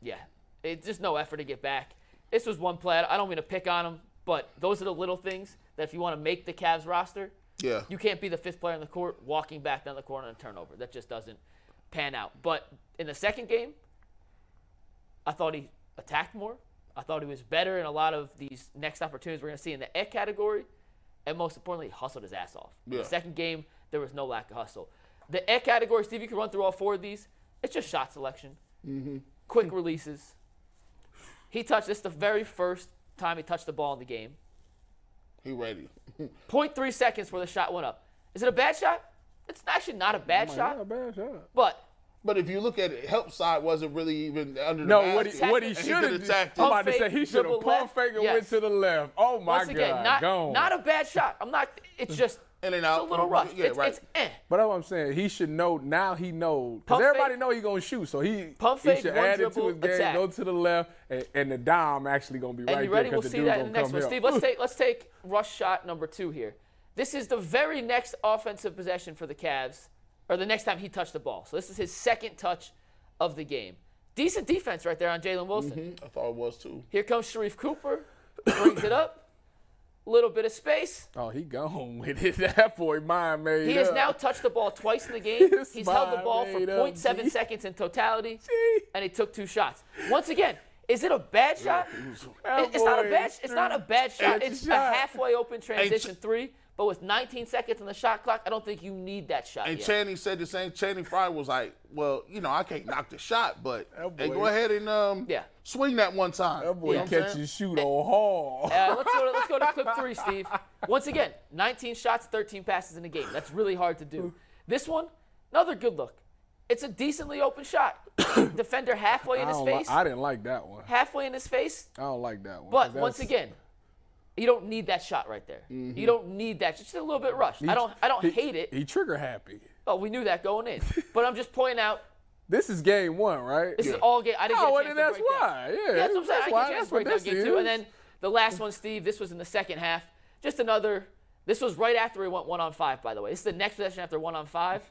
Speaker 1: Yeah, it's just no effort to get back. This was one play. I don't mean to pick on him, but those are the little things that if you want to make the Cavs roster,
Speaker 2: Yeah.
Speaker 1: you can't be the fifth player on the court walking back down the court on a turnover. That just doesn't pan out. But in the second game, I thought he attacked more. I thought he was better in a lot of these next opportunities we're going to see in the E category. And most importantly, hustled his ass off. In
Speaker 2: Yeah.
Speaker 1: the second game, there was no lack of hustle. The E category, Steve, you can run through all four of these. It's just shot selection, mm-hmm. Quick releases. He touched this the very first time he touched the ball in the game.
Speaker 2: He ready.
Speaker 1: 0.3 seconds before the shot went up. Is it a bad shot? It's actually not a bad
Speaker 3: Like,
Speaker 1: shot,
Speaker 3: not a bad shot.
Speaker 1: but
Speaker 2: But if you look at it, help side wasn't really even under the
Speaker 3: No, what he,
Speaker 2: basket.
Speaker 3: what he should
Speaker 2: could've
Speaker 3: have
Speaker 2: attacked
Speaker 3: I'm about to say he should have
Speaker 1: dribble
Speaker 3: pump
Speaker 1: left.
Speaker 3: fake and
Speaker 1: Yes.
Speaker 3: went to the left. Oh my
Speaker 1: once again,
Speaker 3: god,
Speaker 1: not
Speaker 3: gone.
Speaker 1: not a bad shot. I'm not. It's just
Speaker 2: In and
Speaker 1: it's
Speaker 2: out.
Speaker 1: a little rough.
Speaker 2: Yeah,
Speaker 1: it's,
Speaker 2: right.
Speaker 1: it's eh.
Speaker 3: But that's what I'm saying. He should know now. He knows because everybody
Speaker 1: fake-
Speaker 3: know he gonna shoot. So he
Speaker 1: Pump
Speaker 3: he
Speaker 1: fake,
Speaker 3: should
Speaker 1: one
Speaker 3: add it to his game.
Speaker 1: attack.
Speaker 3: Go to the left, and, and the dime actually gonna be
Speaker 1: And
Speaker 3: right
Speaker 1: you ready?
Speaker 3: there
Speaker 1: We'll
Speaker 3: the
Speaker 1: see that in the next one.
Speaker 3: here.
Speaker 1: Steve, let's take let's take rush shot number two here. This is the very next offensive possession for the Cavs, or the next time he touched the ball. So this is his second touch of the game. Decent defense right there on Jalen Wilson.
Speaker 2: I thought it was too.
Speaker 1: Here comes Sharife Cooper, brings it up, little bit of space.
Speaker 3: Oh, he gone with it. That boy mind made
Speaker 1: He has
Speaker 3: up.
Speaker 1: now touched the ball twice in the game.
Speaker 3: His
Speaker 1: He's held the ball for
Speaker 3: made up,
Speaker 1: 0.7
Speaker 3: G.
Speaker 1: seconds in totality,
Speaker 3: Gee.
Speaker 1: and he took two shots. Once again, is it a bad shot? It- It's not a bad. It's not a bad shot.
Speaker 3: It's a
Speaker 1: It's a
Speaker 3: shot.
Speaker 1: halfway open transition three, but with 19 seconds on the shot clock, I don't think you need that shot
Speaker 2: And
Speaker 1: yet.
Speaker 2: Channing said the same. Channing Frye was like, "Well, you know, I can't knock the shot, but
Speaker 3: That
Speaker 2: hey, go ahead and um,
Speaker 1: Yeah.
Speaker 2: swing that one time."
Speaker 3: That boy
Speaker 2: You know what
Speaker 3: catch
Speaker 2: saying?
Speaker 3: shoot on hall.
Speaker 1: Uh, let's go. To, let's go to clip three, Steve. Once again, 19 shots, 13 passes in a game. That's really hard to do. This one, another good look. It's a decently open shot. Defender halfway in his
Speaker 3: don't li-
Speaker 1: face.
Speaker 3: I didn't like that one.
Speaker 1: halfway in his face.
Speaker 3: I don't like that one.
Speaker 1: But once again, you don't need that shot right there. You mm-hmm. don't need that. Just a little bit rushed. I don't. I don't
Speaker 3: he-
Speaker 1: hate it.
Speaker 3: He trigger happy.
Speaker 1: Oh, we knew that going in. But I'm just pointing out.
Speaker 3: This is game one, right?
Speaker 1: This is all game. I didn't
Speaker 3: Oh,
Speaker 1: get a
Speaker 3: well,
Speaker 1: chance
Speaker 3: then
Speaker 1: to
Speaker 3: that's
Speaker 1: break down.
Speaker 3: why. Yeah,
Speaker 1: Yeah, that's what I'm saying. I
Speaker 3: why.
Speaker 1: didn't get a chance to
Speaker 3: what
Speaker 1: break down
Speaker 3: this
Speaker 1: game two. And then the last one, Steve. This was in the second half. Just another. This was right after we went one on five. By the way, this is the next possession after one on five.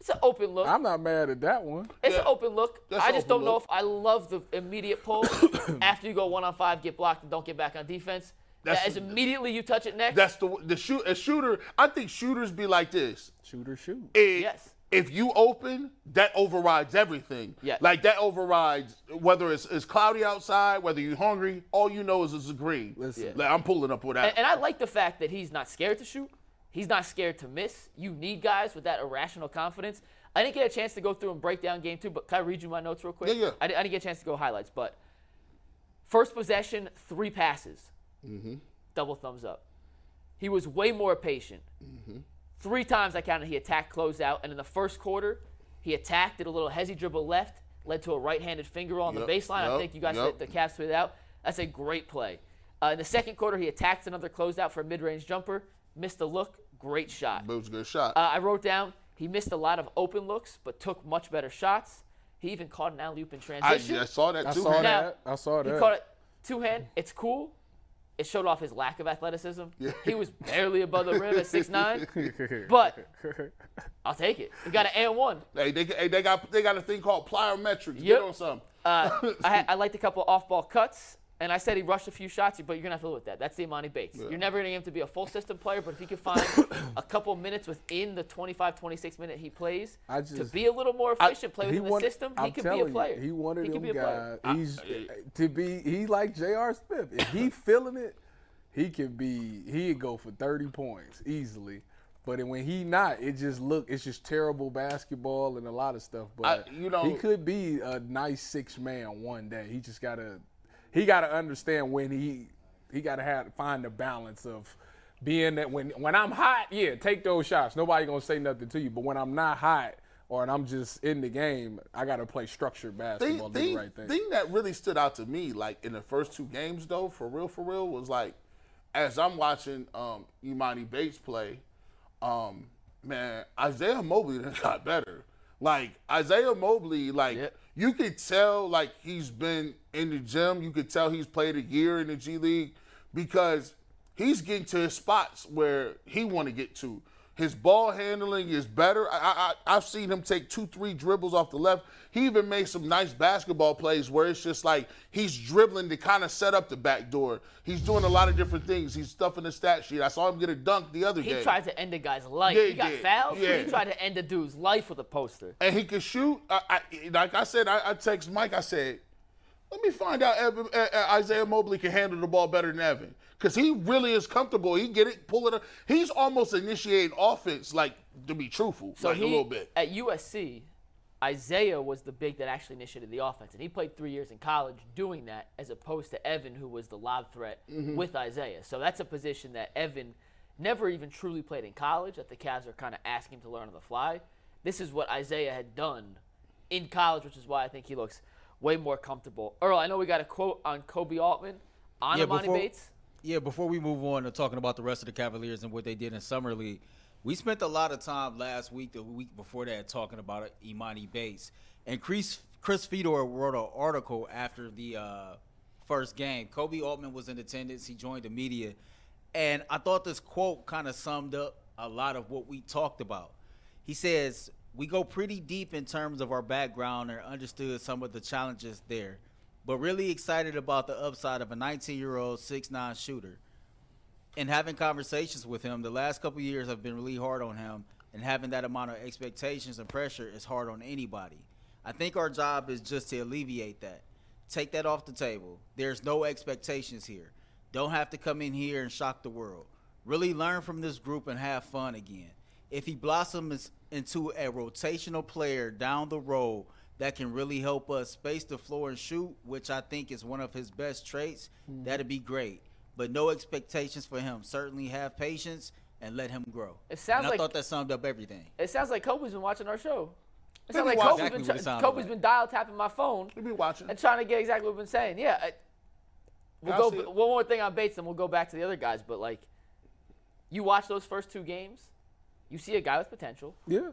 Speaker 1: It's an open look.
Speaker 3: I'm not mad at that one.
Speaker 1: It's an open look.
Speaker 2: That's
Speaker 1: I just don't know if I love the immediate pull after you go one on five, get blocked, and don't get back on defense.
Speaker 2: That's-
Speaker 1: That as immediately you touch it next.
Speaker 2: That's the the shoot. A shooter. I think shooters be like this.
Speaker 3: Shooter shoot.
Speaker 2: If,
Speaker 1: Yes.
Speaker 2: If you open, that overrides everything.
Speaker 1: Yes.
Speaker 2: Like that overrides whether it's, it's cloudy outside, whether you're hungry. All you know is it's a green.
Speaker 3: Listen.
Speaker 2: Like, I'm pulling up with that.
Speaker 1: And, and I like the fact that he's not scared to shoot. He's not scared to miss. You need guys with that irrational confidence. I didn't get a chance to go through and break down game two, but can I read you my notes real quick?
Speaker 2: Yeah, yeah.
Speaker 1: I, didn't get a chance to go highlights, but first possession, three passes.
Speaker 2: Mm-hmm.
Speaker 1: Double thumbs up. He was way more patient.
Speaker 2: Mm-hmm.
Speaker 1: Three times I counted he attacked closed out, and in the first quarter, he attacked, did a little hezzy dribble left, led to a right-handed finger roll on
Speaker 2: Yep,
Speaker 1: the baseline. I think you guys
Speaker 2: yep.
Speaker 1: the, the Cavs tweeted out. That's a great play. Uh, in the second quarter, he attacked another closeout for a mid-range jumper, missed a look, great shot.
Speaker 2: but it was a good shot.
Speaker 1: Uh, I wrote down he missed a lot of open looks, but took much better shots. He even caught an alley oop in transition.
Speaker 2: I saw that
Speaker 3: I
Speaker 2: too.
Speaker 3: saw
Speaker 2: man.
Speaker 1: Now,
Speaker 3: that. I saw
Speaker 1: He caught it two hand. It's cool. It showed off his lack of athleticism. He was barely above the rim at six nine, but I'll take it. He got an and one.
Speaker 2: Hey, they, hey, they got they got a thing called plyometrics.
Speaker 1: Yep.
Speaker 2: Get on some.
Speaker 1: Uh, I, I liked a couple off ball cuts, and I said he rushed a few shots, but you're gonna have to live with that. That's the Emoni Bates. You're never gonna get him to be a full system player, but if he can find a couple minutes within the 25, 26 minute he plays
Speaker 3: I
Speaker 1: to be a little more efficient, play
Speaker 3: He
Speaker 1: within
Speaker 3: one-
Speaker 1: the system, he
Speaker 3: I'm
Speaker 1: could be a
Speaker 3: telling you,
Speaker 1: player.
Speaker 3: he wanted
Speaker 1: he
Speaker 3: them
Speaker 1: could player.
Speaker 3: guys. He's to be. He like J.R. Smith. If he feeling it, he can be. He'd go for 30 points easily. But when he not, it just look. It's just terrible basketball and a lot of stuff. But
Speaker 2: you know-
Speaker 3: he could be a nice six man one day. He just gotta. He gotta understand when he. He gotta have find the balance of. Being that when when I'm hot, yeah, take those shots. Nobody gonna say nothing to you. But when I'm not hot, or and I'm just in the game, I gotta play structured basketball,
Speaker 2: thing,
Speaker 3: do
Speaker 2: thing,
Speaker 3: the right thing.
Speaker 2: thing that really stood out to me, like in the first two games, though, for real, for real, was like, as I'm watching um, Emoni Bates play, um, man, Isaiah Mobley done got better. Like Isaiah Mobley, like
Speaker 1: Yep.
Speaker 2: you could tell, like he's been in the gym. You could tell he's played a year in the G League because he's getting to his spots where he want to get to. His ball handling is better. I, I, I've seen him take two, three dribbles off the left. He even made some nice basketball plays where it's just like he's dribbling to kind of set up the back door. He's doing a lot of different things. He's stuffing the stat sheet. I saw him get a dunk the other
Speaker 1: day.
Speaker 2: He
Speaker 1: tried to end a guy's life.
Speaker 2: Yeah,
Speaker 1: he
Speaker 2: he
Speaker 1: got fouled.
Speaker 2: Yeah.
Speaker 1: He tried to end a dude's life with a poster.
Speaker 2: and he can shoot. I, I, like I said, I, I text Mike. I said, "Let me find out Evan, Isaiah Mobley can handle the ball better than Evan because he really is comfortable. He get it, pull it up. He's almost initiating offense, like to be truthful,
Speaker 1: So
Speaker 2: like
Speaker 1: he
Speaker 2: a little bit.
Speaker 1: at USC, Isaiah was the big that actually initiated the offense, and he played three years in college doing that, as opposed to Evan, who was the lob threat mm-hmm. with Isaiah. So that's a position that Evan never even truly played in college. That the Cavs are kind of asking him to learn on the fly. This is what Isaiah had done in college, which is why I think he looks way more comfortable. Earl, I know we got a quote on Koby Altman on
Speaker 4: Yeah,
Speaker 1: Emoni
Speaker 4: before-
Speaker 1: Bates.
Speaker 4: Yeah, before we move on to talking about the rest of the Cavaliers and what they did in summer league, we spent a lot of time last week, the week before that, talking about Emoni Bates. And Chris Chris Fedor wrote an article after the uh, first game. Koby Altman was in attendance. He joined the media, and I thought this quote kind of summed up a lot of what we talked about. He says, "We go pretty deep in terms of our background and understood some of the challenges there." But really excited about the upside of a 19-year-old 6'9 shooter. And having conversations with him the last couple years have been really hard on him and having that amount of expectations and pressure is hard on anybody. I think our job is just to alleviate that. Take that off the table. There's no expectations here. Don't have to come in here and shock the world. Really learn from this group and have fun again. If he blossoms into a rotational player down the road that can really help us space the floor and shoot, which I think is one of his best traits, mm-hmm. that'd be great. But no expectations for him. Certainly have patience and let him grow.
Speaker 1: It sounds
Speaker 4: and I
Speaker 1: like-
Speaker 4: thought that summed up everything.
Speaker 1: It sounds like Koby's been watching our show. It sounds like
Speaker 2: watch-
Speaker 1: Koby's,
Speaker 4: Exactly
Speaker 1: been,
Speaker 4: what it
Speaker 1: Koby's
Speaker 4: like.
Speaker 1: been dial tapping my phone
Speaker 2: You be watching.
Speaker 1: and trying to get exactly what we've been saying. Yeah. I, we'll
Speaker 2: I
Speaker 1: go
Speaker 2: see
Speaker 1: one more thing on Bates, and we'll go back to the other guys. But like, you watch those first two games, you see a guy with potential,
Speaker 3: Yeah.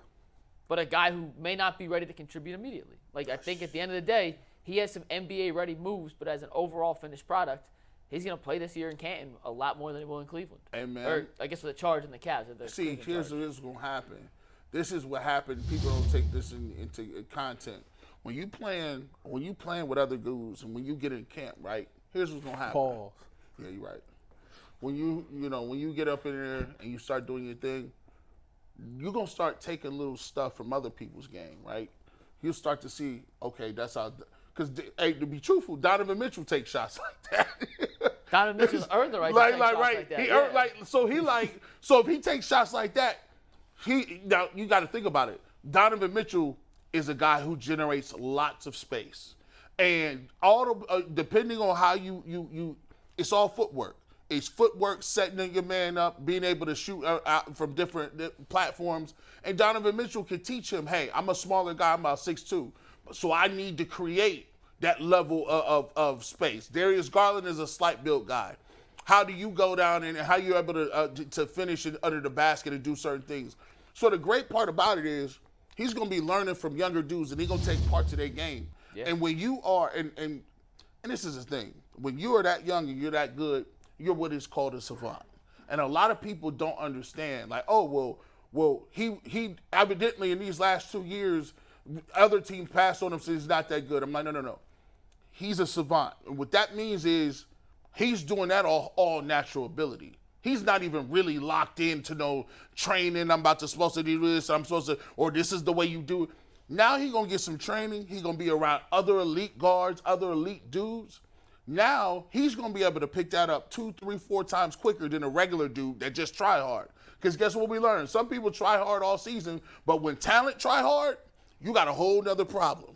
Speaker 1: But a guy who may not be ready to contribute immediately. Like I think at the end of the day, he has some NBA ready moves, but as an overall finished product, he's gonna play this year in Canton a lot more than he will in Cleveland.
Speaker 2: Hey, man.
Speaker 1: Or I guess with the Charge and the Cavs. they're the
Speaker 2: See,
Speaker 1: Cleveland
Speaker 2: here's
Speaker 1: Charge.
Speaker 2: what's going to happen. This is what happened. People don't take this in, into content. When you playing, when you playing with other dudes, and when you get in camp, right? Here's what's going to happen.
Speaker 3: Pause.
Speaker 2: Yeah, you're right. When you, you know, when you get up in there and you start doing your thing, you're gonna start taking little stuff from other people's game, right? You'll start to see, okay, that's how. Because, hey, to be truthful, Donovan Mitchell takes shots like that.
Speaker 1: Donovan Mitchell's earned the right to
Speaker 2: like,
Speaker 1: take
Speaker 2: like,
Speaker 1: shots
Speaker 2: right.
Speaker 1: like that,
Speaker 2: He
Speaker 1: yeah.
Speaker 2: earned, like, so he like, so if he takes shots like that, he now you got to think about it. Donovan Mitchell is a guy who generates lots of space, and all the uh, depending on how you you you, it's all footwork. It's footwork, setting your man up, being able to shoot out from different platforms. And Donovan Mitchell can teach him, hey, I'm a smaller guy, I'm about 6'2", so I need to create that level of, of, of space. Darius Garland is a slight built guy. How do you go down and how you're able to uh, to- to finish it under the basket and do certain things? So the great part about it is he's going to be learning from younger dudes and he's going to take parts of their game.
Speaker 1: Yeah.
Speaker 2: And when you are and and and this is the thing, when you are that young and you're that good, you're what is called a savant. And a lot of people don't understand. Like, oh well, well he he evidently in these last two years, other teams passed on him, so he's not that good. I'm like, no, no, no he's a savant. And what that means is he's doing that all, all natural ability. He's not even really locked into no training. I'm about to supposed to do this. I'm supposed to, or this is the way you do it. Now he gonna get some training. He gonna be around other elite guards, other elite dudes. Now he's gonna be able to pick that up two, three, four times quicker than a regular dude that just try hard. Because guess what we learned? Some people try hard all season, but when talent try hard, you got a whole nother problem.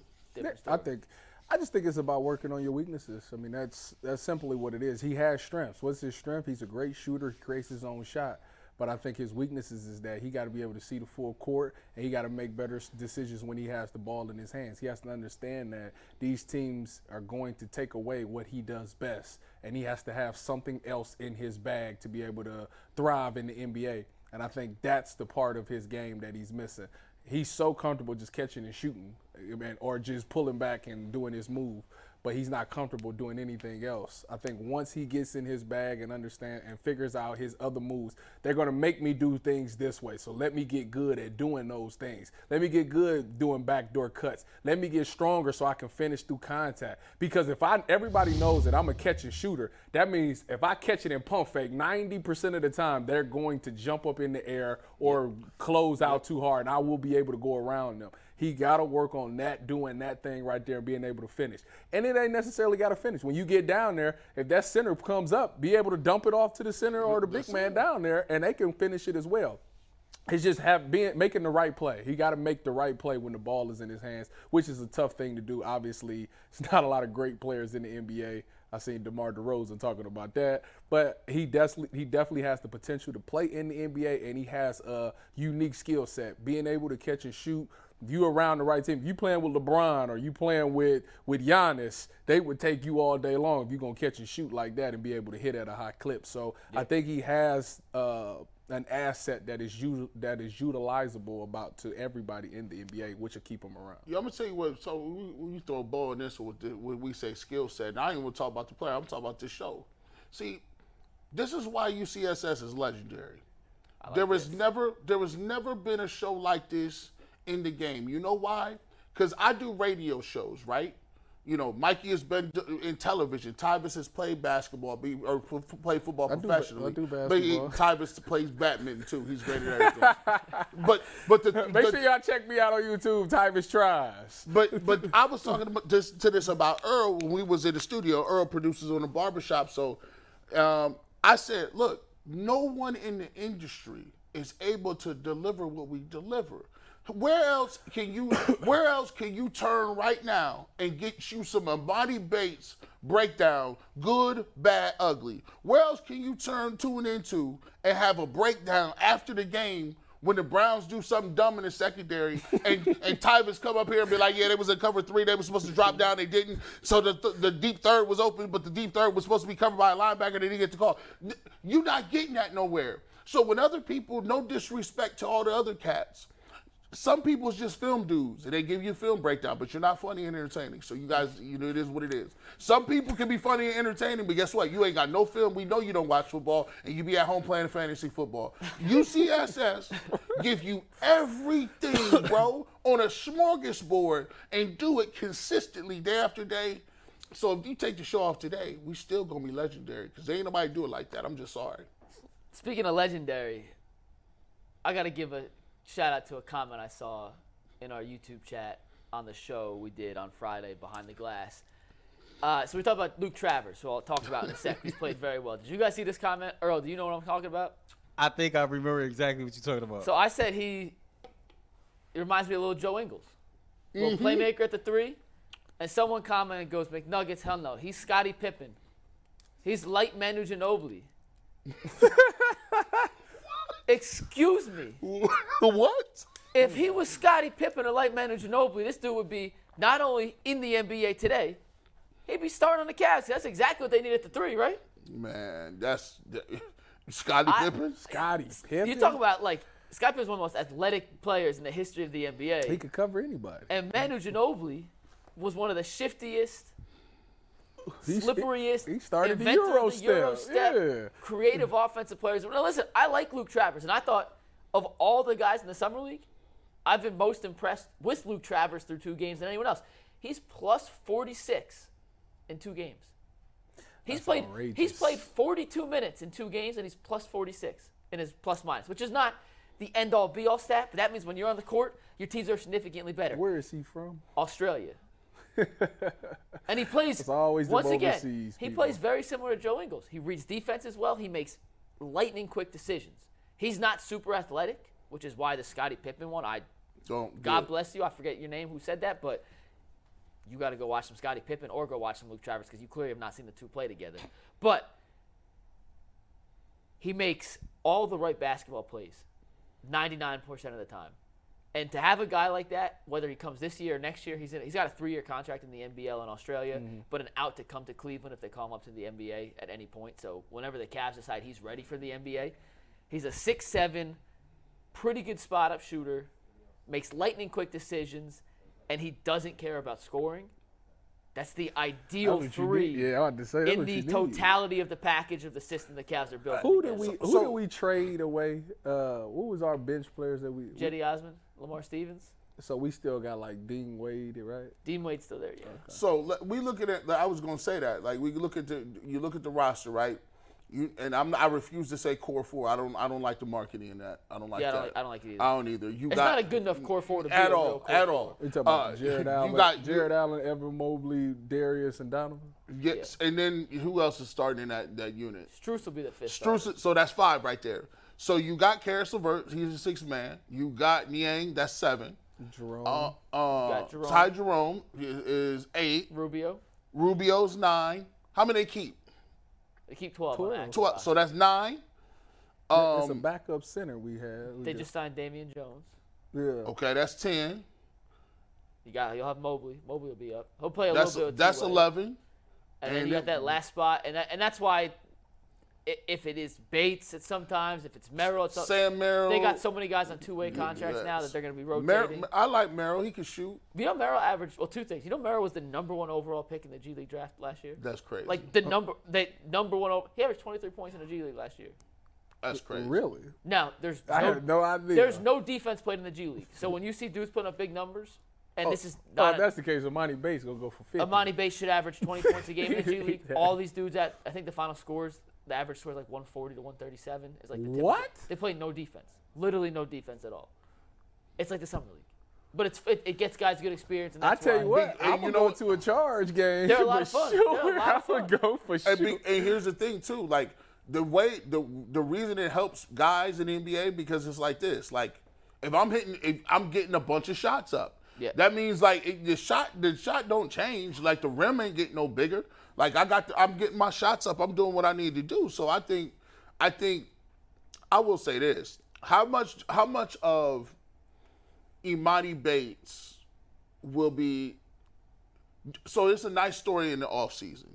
Speaker 3: I think I just think it's about working on your weaknesses. I mean, that's that's simply what it is. He has strengths. What's his strength? He's a great shooter. He creates his own shot. But I think his weaknesses is that he got to be able to see the full court and he got to make better decisions when he has the ball in his hands. He has to understand that these teams are going to take away what he does best, and he has to have something else in his bag to be able to thrive in the NBA. And I think that's the part of his game that he's missing. He's so comfortable just catching and shooting, eh, I or just pulling back and doing his move, but he's not comfortable doing anything else. I think once he gets in his bag and understand and figures out his other moves, they're gonna make me do things this way. So let me get good at doing those things. Let me get good doing backdoor cuts. Let me get stronger so I can finish through contact. Because if I everybody knows that I'm a catch and shooter, that means if I catch it in pump fake, 90% of the time they're going to jump up in the air or close out too hard, and I will be able to go around them. He got to work on that, doing that thing right there, and being able to finish. And it ain't necessarily got to finish. When you get down there, if that center comes up, be able to dump it off to the center or the big man down there, and they can finish it as well. It's just have being making the right play. He got to make the right play when the ball is in his hands, which is a tough thing to do. Obviously, it's not a lot of great players in the NBA. I seen DeMar DeRozan talking about that, but he definitely he definitely has the potential to play in the NBA, and he has a unique skill set, being able to catch and shoot. If you around the right team, if you playing with LeBron or you playing with with Giannis, they would take you all day long if you're gonna catch and shoot like that and be able to hit at a high clip. So I think he has uh, an asset that is u- that is utilizable about to everybody in the NBA, which will keep him around.
Speaker 2: Yeah, I'm gonna tell you what. So we, we throw a ball in this with the, when we say skill set. And I ain't even want to talk about the player. I'm talking about this show. See, this is why UCSS is legendary. there was never there was never been a show like this in the game. You know why? Because I do radio shows, right? You know, Mikey has been in television. Tyvis has played basketball, be, or played football
Speaker 3: I do
Speaker 2: professionally.
Speaker 3: I do
Speaker 2: But he,
Speaker 3: basketball.
Speaker 2: Tyvis plays badminton too. He's great at everything. but but the,
Speaker 3: Make
Speaker 2: the-
Speaker 3: sure y'all check me out on YouTube, Tyvis Tries.
Speaker 2: but but I was talking about this to this about Earl when we was in the studio. Earl produces on the barbershop. So um, I said, look, no one in the industry is able to deliver what we deliver. Where else can you where else can you turn right now and get you some Emoni Bates breakdown, good, bad, ugly? Where else can you turn tune into and have a breakdown after the game when the Browns do something dumb in the secondary and, and Tyvis come up here and be like, yeah, they was in cover three, they were supposed to drop down, they didn't. So the, the, the deep third was open, but the deep third was supposed to be covered by a linebacker, they didn't get the call. You're not getting that nowhere. So when other people, no disrespect to all the other cats, some people's just film dudes and they give you a film breakdown, but you're not funny and entertaining. So you guys, you know, it is what it is. Some people can be funny and entertaining, but guess what? You ain't got no film. We know you don't watch football and you be at home playing fantasy football. UCSS give you everything, bro, on a smorgasbord and do it consistently day after day. So if you take the show off today, we still gonna be legendary because ain't nobody do it like that. I'm just sorry.
Speaker 1: Speaking of legendary, I got to give a shout out to a comment I saw in our YouTube chat on the show we did on Friday behind the glass. Uh, so we talked about Luke Travers, who I'll talk about in a sec. He's played very well. Did you guys see this comment? Earl, do you know what I'm talking about?
Speaker 4: I think I remember exactly what you're talking about.
Speaker 1: So I said he it reminds me of little Joe Ingles. Little playmaker at the three. And someone commented goes, McNuggets, hell no. He's Scottie Pippen. He's light Manu Ginobili. Excuse me.
Speaker 2: what?
Speaker 1: If he was Scottie Pippen or like Manu Ginobili, this dude would be not only in the NBA today, he'd be starting on the Cavs. That's exactly what they need at the three, right?
Speaker 2: Man, that's Scottie
Speaker 1: I-
Speaker 2: Pippen.
Speaker 3: Scottie Pippen.
Speaker 1: You talk about like Scottie Pippen's one of the most athletic players in the history of the NBA.
Speaker 3: he could cover anybody.
Speaker 1: And Manu Ginobili was one of the shiftiest, slipperiest,
Speaker 3: He started the Euro
Speaker 1: the Euro
Speaker 3: step. Yeah.
Speaker 1: creative offensive players. Now listen, I like Luke Travers, and I thought of all the guys in the summer league, I've been most impressed with Luke Travers through two games than anyone else. He's plus 46 in two games. He's
Speaker 3: That's
Speaker 1: played. He's played 42 minutes in two games, and he's plus 46 in his plus minus, which is not the end all be all stat, but that means when you're on the court, your teams are significantly better.
Speaker 3: Where is he from?
Speaker 1: Australia. and he plays
Speaker 3: It's always
Speaker 1: once again. He
Speaker 3: people.
Speaker 1: plays very similar to Joe Ingles. He reads defenses well. He makes lightning quick decisions. He's not super athletic, which is why the Scottie Pippen one. I
Speaker 2: Don't.
Speaker 1: God
Speaker 2: yeah.
Speaker 1: bless you. I forget your name. Who said that? But you got to go watch some Scottie Pippen or go watch some Luke Travers because you clearly have not seen the two play together. But he makes all the right basketball plays, 99% of the time. And to have a guy like that, whether he comes this year or next year, he's in, he's got a three-year contract in the NBL in Australia, mm-hmm. but an out to come to Cleveland if they call him up to the NBA at any point. So whenever the Cavs decide he's ready for the NBA, he's a six-seven, pretty good spot-up shooter, makes lightning quick decisions, and he doesn't care about scoring. That's the ideal
Speaker 3: That's
Speaker 1: three
Speaker 3: need. Yeah, I wanted to say
Speaker 1: in the
Speaker 3: you need.
Speaker 1: totality of the package of the system the Cavs are building.
Speaker 3: Who did we
Speaker 1: So-
Speaker 3: who
Speaker 2: so-
Speaker 3: did we trade away? Uh, what was our bench players that we?
Speaker 1: Cedi Osman, Lamar Stevens,
Speaker 3: So we still got like Dean Wade, right?
Speaker 1: Dean Wade's still there, yeah.
Speaker 2: So we look at it. I was going to say that. Like we look at the you look at the roster, right? You and I'm I refuse to say core four. I don't I don't like the marketing in that. I don't like
Speaker 1: Yeah, I
Speaker 2: that.
Speaker 1: don't like- I don't like it either.
Speaker 2: I don't either. You
Speaker 1: It's
Speaker 2: got
Speaker 1: not a good enough core four to be
Speaker 2: at all
Speaker 1: core
Speaker 2: at all.
Speaker 3: We talking about
Speaker 2: Uh,
Speaker 3: Jarrett Allen,
Speaker 2: You got
Speaker 3: Jarrett Allen, Evan Mobley, Darius, and Donovan.
Speaker 2: Yes, and then who else is starting in that that unit?
Speaker 1: Strus will be the fifth. starter.
Speaker 2: Strus, so that's five right there. So you got Caris LeVert, he's a six man. You got Niang, that's seven.
Speaker 3: Jerome.
Speaker 2: Uh, uh,
Speaker 1: got Jerome.
Speaker 2: Ty Jerome i- is eight.
Speaker 1: Rubio.
Speaker 2: Rubio's nine. How many they keep?
Speaker 1: They keep 12. on
Speaker 3: Twelve.
Speaker 2: Twelve. So that's nine.
Speaker 3: it's a
Speaker 2: Um,
Speaker 3: backup center we had. We
Speaker 1: They just signed Damian Jones.
Speaker 3: yeah.
Speaker 2: okay, that's ten.
Speaker 1: You got you'll have Mobley. Mobley will be up. He'll play a
Speaker 2: That's
Speaker 1: little bit. of
Speaker 2: that's eleven.
Speaker 1: And then you got that last spot, and that, and that's why, i- if it is Bates, it's sometimes if it's Merrill, it's
Speaker 2: Sam Merrill.
Speaker 1: they got so many guys on two-way contracts now that they're going to be
Speaker 2: Mer-
Speaker 1: rotating.
Speaker 2: I like Merrill. He can shoot.
Speaker 1: you know, Merrill averaged well two things. You know, Merrill was the number one overall pick in the G League draft last year.
Speaker 2: That's crazy.
Speaker 1: Like the number, the number one. o- He averaged 23 points in the G League last year.
Speaker 2: that's crazy.
Speaker 3: Really?
Speaker 1: Now there's
Speaker 3: I
Speaker 1: no,
Speaker 3: had no idea.
Speaker 1: there's no defense played in the G League. So when you see dudes putting up big numbers, and oh, this is
Speaker 3: Oh,
Speaker 1: not
Speaker 3: if that's the case. Emoni Bates gonna go for fifty.
Speaker 1: Emoni Bates should average 20 points a game in the G League. All these dudes at I think the final scores, the average score is like 140 to 137. It's like the typical- They play no defense, literally no defense at all. It's like the summer league, but it's it, it gets guys good experience. And
Speaker 3: I tell
Speaker 1: why-
Speaker 3: you what, I'm
Speaker 2: you
Speaker 3: gonna
Speaker 2: know
Speaker 3: go
Speaker 2: what-
Speaker 3: to a charge game.
Speaker 1: They're a lot
Speaker 3: for
Speaker 1: of fun.
Speaker 3: Sure.
Speaker 1: Lot of
Speaker 3: I would go for
Speaker 2: And, be,
Speaker 3: sure.
Speaker 2: and here's the thing too, like the way the the reason it helps guys in the NBA because it's like this, like if I'm hitting, if I'm getting a bunch of shots up,
Speaker 1: Yeah.
Speaker 2: that means like it, the shot the shot don't change, like the rim ain't getting no bigger. Like I got, I'm getting my shots up, I'm doing what I need to do. So I think, I think, I will say this: how much how much of Emoni Bates will be so it's a nice story in the off season.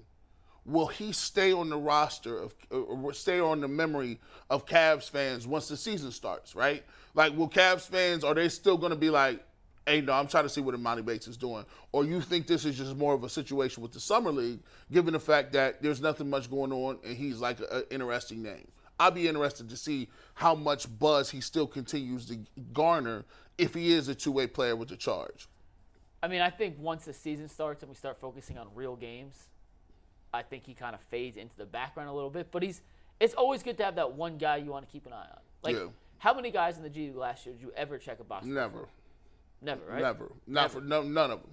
Speaker 2: Will he stay on the roster of or stay on the memory of Cavs fans once the season starts, right? Like will Cavs fans are they still gonna be like, hey no, I'm trying to see what Emoni Bates is doing? Or you think this is just more of a situation with the summer league, given the fact that there's nothing much going on and he's like an interesting name? I'd be interested to see how much buzz he still continues to garner if he is a two-way player with the charge.
Speaker 1: I mean, I think once the season starts and we start focusing on real games, I think he kind of fades into the background a little bit. But he's it's always good to have that one guy you want to keep an eye on. Like,
Speaker 2: Yeah.
Speaker 1: how many guys in the G League last year did you ever check a box?
Speaker 2: Never.
Speaker 1: for? Never, right?
Speaker 2: Never. Not for no, none of them.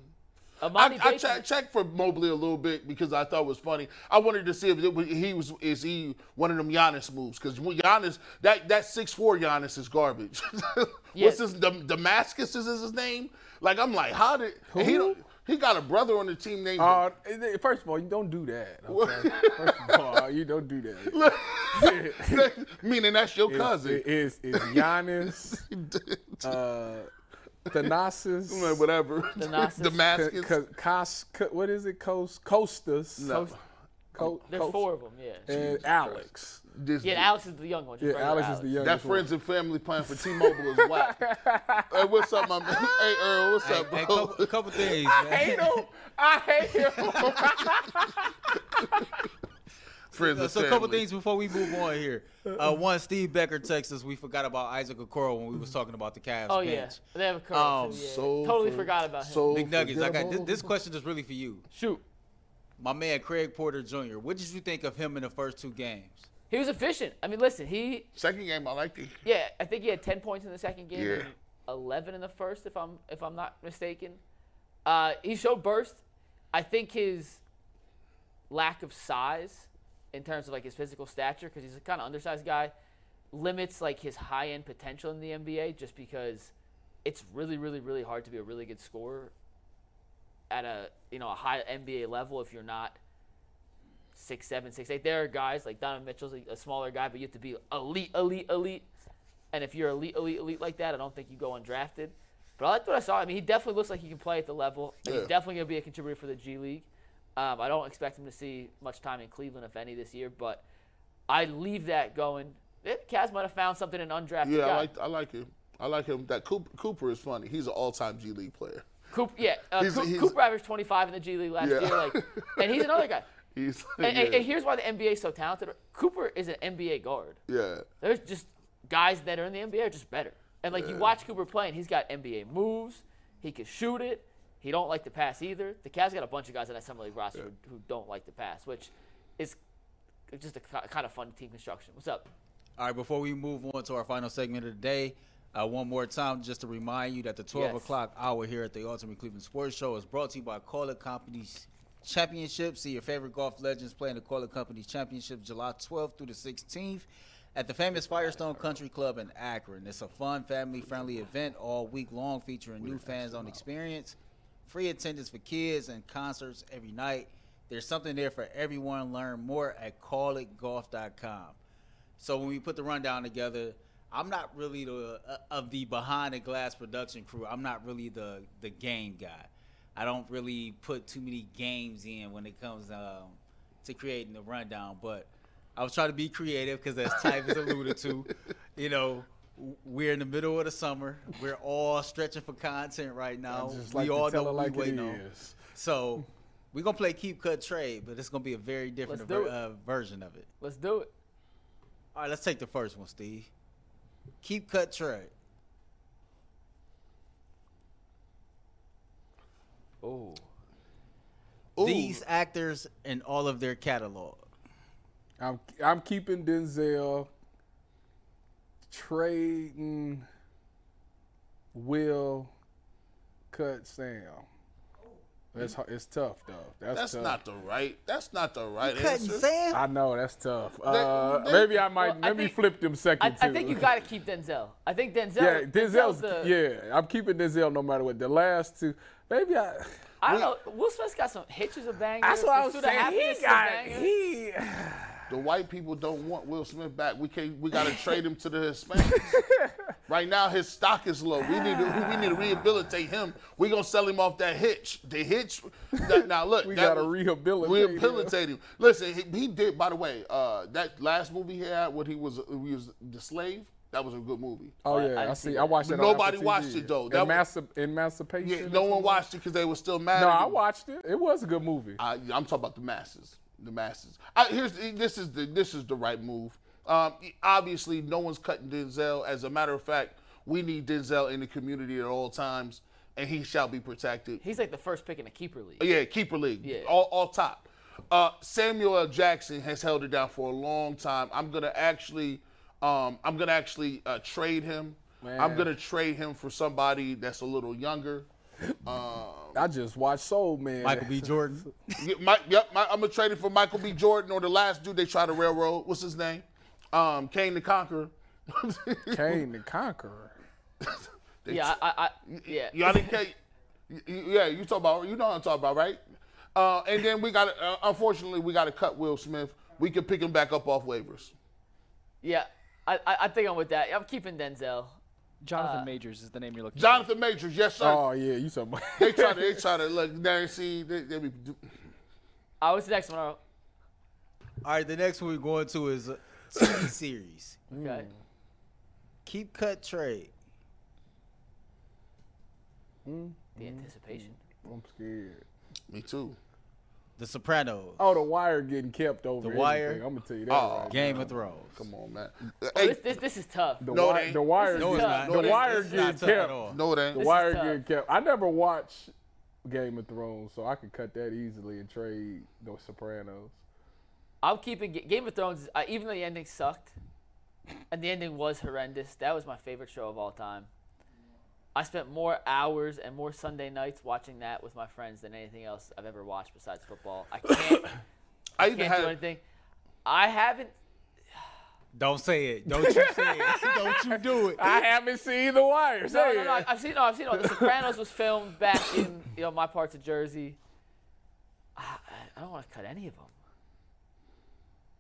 Speaker 1: Emoni
Speaker 2: I, I
Speaker 1: Bates,
Speaker 2: check, checked for Mobley a little bit because I thought it was funny. I wanted to see if it he was is he one of them Giannis moves because Giannis that that six four Giannis is garbage. What's
Speaker 1: Yeah.
Speaker 2: his Damascus is his name? Like I'm like how did he don't, he got a brother on the team named
Speaker 3: Uh, first of all, you don't do that. Okay? first of all, you don't do that.
Speaker 2: meaning that's your
Speaker 3: It's,
Speaker 2: cousin.
Speaker 3: it is it's Giannis, uh, Thanasis,
Speaker 2: Whatever.
Speaker 1: Thanasis.
Speaker 2: Damascus.
Speaker 3: K- K- Kos- K- what is it? Coast Costas,
Speaker 2: No.
Speaker 3: Co- oh,
Speaker 1: there's
Speaker 3: Coast-
Speaker 1: four of them, yeah.
Speaker 3: and Alex.
Speaker 2: This-
Speaker 1: Yeah, Alex is the young one. just
Speaker 3: Yeah,
Speaker 1: regular
Speaker 3: Alex is the young. One.
Speaker 2: That friends and family plan for T-Mobile is whack. hey, what's up, my man? Hey, Earl, what's up,
Speaker 4: Hey,
Speaker 2: bro?
Speaker 4: couple, a couple things,
Speaker 3: I
Speaker 4: man.
Speaker 3: hate him. I hate him.
Speaker 2: Friends and
Speaker 4: So a couple things before we move on here. Uh, one, Steve Becker texted us. We forgot about Isaac Okoro when we was talking about the Cavs
Speaker 1: Oh
Speaker 4: bench.
Speaker 1: yeah, they have a curl
Speaker 4: Um,
Speaker 1: too. Yeah.
Speaker 2: So
Speaker 1: totally
Speaker 2: for-
Speaker 1: forgot about him.
Speaker 2: So
Speaker 4: McNuggets, I got this, this question is really for you.
Speaker 1: Shoot,
Speaker 4: My man Craig Porter Jr. What did you think of him in the first two games?
Speaker 1: he was efficient. I mean, listen, he
Speaker 2: second game I liked it.
Speaker 1: yeah, I think he had 10 points in the second game
Speaker 2: Yeah.
Speaker 1: 11 in the first, if I'm if I'm not mistaken. Uh, he showed burst. I think his lack of size, in terms of like his physical stature, because he's a kind of undersized guy, limits like his high end potential in the NBA. Just because it's really, really, really hard to be a really good scorer at a you know a high NBA level if you're not six seven, six eight. There are guys like Donovan Mitchell's a, smaller guy, but you have to be elite, elite, elite. And if you're elite, elite, elite like that, I don't think you go undrafted. But I liked what I saw. I mean, he definitely looks like he can play at the level.
Speaker 2: Yeah.
Speaker 1: He's definitely going to be a contributor for the G League. Um, I don't expect him to see much time in Cleveland, if any, this year. But I leave that going. Eh, Cavs might have found something in undrafted
Speaker 2: Yeah,
Speaker 1: guy.
Speaker 2: I like I like him. I like him. That Cooper, Cooper is funny. He's an all-time G League player.
Speaker 1: Cooper, yeah, uh,
Speaker 2: He's-
Speaker 1: Coo-
Speaker 2: he's-
Speaker 1: Cooper averaged 25 in the G League last
Speaker 2: Yeah.
Speaker 1: year. Like, and he's another guy.
Speaker 2: He's
Speaker 1: And,
Speaker 2: yeah.
Speaker 1: and- and here's why the NBA is so talented. Cooper is an NBA guard.
Speaker 2: yeah.
Speaker 1: There's just guys that are in the NBA are just better. And like you watch Cooper play, and he's got NBA moves. He can shoot it. He don't like to pass either. The Cavs got a bunch of guys on that summer league roster who, who don't like to pass, which is just a kind of fun team construction. What's up?
Speaker 4: All right, before we move on to our final segment of the day, uh, one more time, just to remind you that the 12
Speaker 1: Yes.
Speaker 4: o'clock hour here at the Ultimate Cleveland Sports Show is brought to you by Kaulig Companies Championship. See your favorite golf legends playing the Kaulig Companies Championship July 12th through the 16th at the famous Firestone Country Club in Akron. It's a fun, family-friendly event all week long featuring new fans on experience, free attendance for kids, and concerts every night. There's something there for everyone. Learn more at callitgolf.com. So when we put the rundown together, I'm not really the uh, of the behind the glass production crew. I'm not really the the game guy. I don't really put too many games in when it comes um, to creating the rundown. But I was trying to be creative because, as Type has alluded to, you know, we're in the middle of the summer. We're all stretching for content right now.
Speaker 3: I just
Speaker 4: we all know what
Speaker 3: like
Speaker 4: we
Speaker 3: it
Speaker 4: waiting on. So we're gonna play keep cut trade, but it's gonna be a very different ver- uh, version of it.
Speaker 1: Let's do it.
Speaker 4: All right, let's take the first one, Steve. Keep cut trade.
Speaker 1: Oh.
Speaker 2: Ooh.
Speaker 4: These actors and all of their catalog.
Speaker 3: I'm I'm keeping Denzel. Trading. Will. Cut Sam. That's hu- it's tough though. That's,
Speaker 2: That's
Speaker 3: tough.
Speaker 2: not the right. That's not the right
Speaker 4: Cutting
Speaker 2: answer.
Speaker 4: Sam.
Speaker 3: I know that's tough. Uh,
Speaker 2: they-
Speaker 3: maybe I might.
Speaker 1: Well, I
Speaker 3: let me
Speaker 1: think-
Speaker 3: flip them second
Speaker 1: I
Speaker 3: two.
Speaker 1: think you got to keep Denzel. I think Denzel.
Speaker 3: Yeah, Denzel's.
Speaker 1: the,
Speaker 3: yeah, I'm keeping Denzel no matter what. The last two, maybe I.
Speaker 1: I don't know. Will Smith's got some hitches of bangers.
Speaker 3: That's what I was saying. He got
Speaker 1: banger.
Speaker 3: he.
Speaker 2: The white people don't want Will Smith back. We can't. We got to trade him to the Hispanics. right now, his stock is low. We need to. We need to rehabilitate him. We gonna sell him off that hitch. The hitch. that- now look,
Speaker 3: We
Speaker 2: that
Speaker 3: gotta
Speaker 2: was-
Speaker 3: rehabilitate him.
Speaker 2: Rehabilitate him. Listen, he, he did. By the way, uh, that last movie he had, when he was he was the slave. That was a good movie.
Speaker 3: Oh
Speaker 1: I- I
Speaker 3: yeah, I, see.
Speaker 1: see
Speaker 3: I watched
Speaker 2: But
Speaker 3: it.
Speaker 2: nobody watched it, though. That was-
Speaker 3: Emancipation.
Speaker 2: Yeah, no one watched it because they were still mad.
Speaker 3: No,
Speaker 2: at
Speaker 3: I watched it. It was a good movie.
Speaker 2: I, I'm talking about the masses. The masses. I, here's this is the this is the right move. Um, obviously, no one's cutting Denzel. As a matter of fact, we need Denzel in the community at all times, and he shall be protected.
Speaker 1: He's like the first pick in the keeper league.
Speaker 2: Yeah, keeper league.
Speaker 1: Yeah.
Speaker 2: All, all top. Uh, Samuel L. Jackson has held it down for a long time. I'm gonna actually, um, I'm gonna actually uh, trade him. I'm gonna trade him for somebody that's a little younger. Um,
Speaker 3: I just watched Soul Man.
Speaker 4: Michael B. Jordan.
Speaker 2: Yeah, Mike, yep, my, I'm gonna trade it for Michael B. Jordan or the last dude they tried to railroad. What's his name? Um, Kang the Conqueror.
Speaker 3: Kang the Conqueror.
Speaker 1: Yeah, I, I, I yeah.
Speaker 2: Y'all didn't Kane. y- y- Yeah, you talk about. You know what I'm talking about, right? Uh, and then we got. Uh, unfortunately, we got to cut Will Smith. We can pick him back up off waivers.
Speaker 1: Yeah, I, I, I think I'm with that. I'm keeping Denzel.
Speaker 5: Jonathan
Speaker 1: Uh,
Speaker 5: Majors is the name you're looking for.
Speaker 2: Jonathan Majors, yes sir.
Speaker 3: Oh yeah, you talking about?
Speaker 2: They try to. They try to look. There, see, they, they be,
Speaker 1: Uh, what's the next one? Earl?
Speaker 4: All right, the next one we're going to is a TV series.
Speaker 1: Okay.
Speaker 4: Keep cut trade.
Speaker 1: The anticipation.
Speaker 3: I'm scared.
Speaker 2: me too.
Speaker 4: The Sopranos.
Speaker 3: Oh, the Wire getting kept over.
Speaker 4: The Wire?
Speaker 3: everything. I'm gonna tell you that.
Speaker 2: Oh,
Speaker 3: right
Speaker 4: Game
Speaker 3: now.
Speaker 4: of Thrones.
Speaker 2: Come on, man.
Speaker 1: Oh,
Speaker 2: Hey,
Speaker 1: this, this, this is tough.
Speaker 3: The
Speaker 2: No, it
Speaker 3: Wire. The Wire.
Speaker 1: No,
Speaker 3: getting-
Speaker 1: it's not.
Speaker 3: The
Speaker 2: No, it ain't.
Speaker 3: Wire getting kept.
Speaker 2: no, it ain't.
Speaker 3: The
Speaker 1: is
Speaker 3: Wire
Speaker 1: tough.
Speaker 3: getting kept. I never watched Game of Thrones, so I could cut that easily and trade The Sopranos.
Speaker 1: I'm keeping Game of Thrones. Uh, even though the ending sucked, and the ending was horrendous, that was my favorite show of all time. I spent more hours and more Sunday nights watching that with my friends than anything else I've ever watched besides football. I can't,
Speaker 2: I even
Speaker 1: can't do anything. I haven't.
Speaker 4: Don't say it. Don't you say it. Don't you do it.
Speaker 3: I haven't seen The Wire.
Speaker 1: No,
Speaker 3: Say
Speaker 1: no, no. I've seen. No, I've seen. No, The Sopranos was filmed back in you know my parts of Jersey. I, I don't want to cut any of them.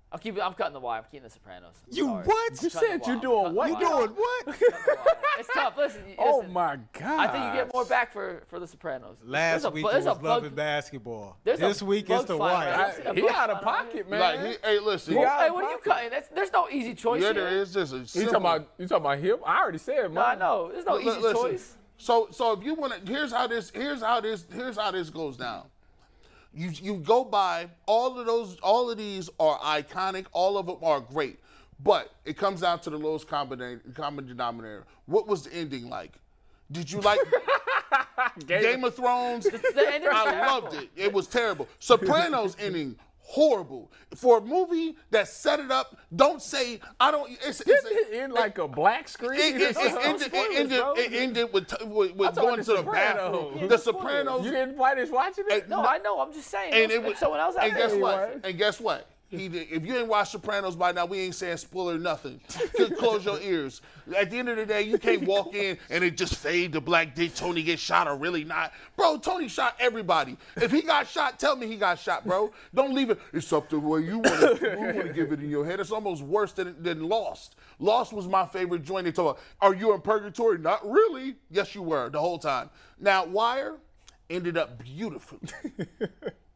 Speaker 1: I'll keep it. I'm cutting the wire. I'm keeping The Sopranos. I'm
Speaker 4: You
Speaker 1: sorry.
Speaker 4: what?
Speaker 3: You
Speaker 1: cutting
Speaker 3: said you're doing what? You
Speaker 1: wire.
Speaker 4: Doing what?
Speaker 1: Cutting the wire. It's tough. Listen.
Speaker 3: oh my god!
Speaker 1: I think you get more back for for The Sopranos.
Speaker 4: Last
Speaker 1: There's a
Speaker 4: week
Speaker 1: bu-
Speaker 4: it
Speaker 1: there's
Speaker 4: was
Speaker 1: a
Speaker 4: love
Speaker 1: bug-
Speaker 4: and basketball.
Speaker 1: there's a
Speaker 4: This week it's the wire.
Speaker 1: now. see
Speaker 3: he
Speaker 1: bug
Speaker 3: out of pocket, man.
Speaker 2: Like, he, hey, listen.
Speaker 3: He
Speaker 1: Hey,
Speaker 3: got-
Speaker 1: what are you cutting? That's, there's no easy choice
Speaker 2: Yeah,
Speaker 1: here.
Speaker 2: there is. just a
Speaker 3: You
Speaker 2: simple-
Speaker 3: talking about you talking about him? I already said
Speaker 1: No, I
Speaker 3: mine.
Speaker 1: know. There's no
Speaker 2: Li-
Speaker 1: easy
Speaker 2: listen,
Speaker 1: choice.
Speaker 2: So so if you want to, here's how this here's how this here's how this goes down. You you go by all of those all of these are iconic. All of them are great, but it comes down to the lowest common common denominator. What was the ending like? Did you like Game of Thrones?
Speaker 1: the
Speaker 2: I loved it. It was terrible. Sopranos ending horrible for a movie that set it up. Don't say I don't. It's, it's
Speaker 3: Didn't it end like a black screen?
Speaker 2: it, it, it,
Speaker 3: or something?
Speaker 2: ended, it, ended,
Speaker 1: bro.
Speaker 2: it ended with, with, with going to the
Speaker 3: Sopranos.
Speaker 2: bathroom. The Sopranos.
Speaker 3: You didn't finish watching it?
Speaker 1: No, I know. I'm just saying.
Speaker 2: and
Speaker 1: And
Speaker 2: it was,
Speaker 1: someone else
Speaker 2: and guess what? And guess what? He did. If you ain't watched Sopranos by now, we ain't saying spoiler nothing. Close your ears. At the end of the day, you can't walk in and it just fade to black. Did Tony get shot or really not? Bro, Tony shot everybody. If he got shot, tell me he got shot, bro. Don't leave it. It's up to where you want to. Give it in your head. It's almost worse than than Lost. Lost was my favorite joint. They talk about, are you in purgatory? Not really. Yes, you were the whole time. Now, Wire ended up beautifully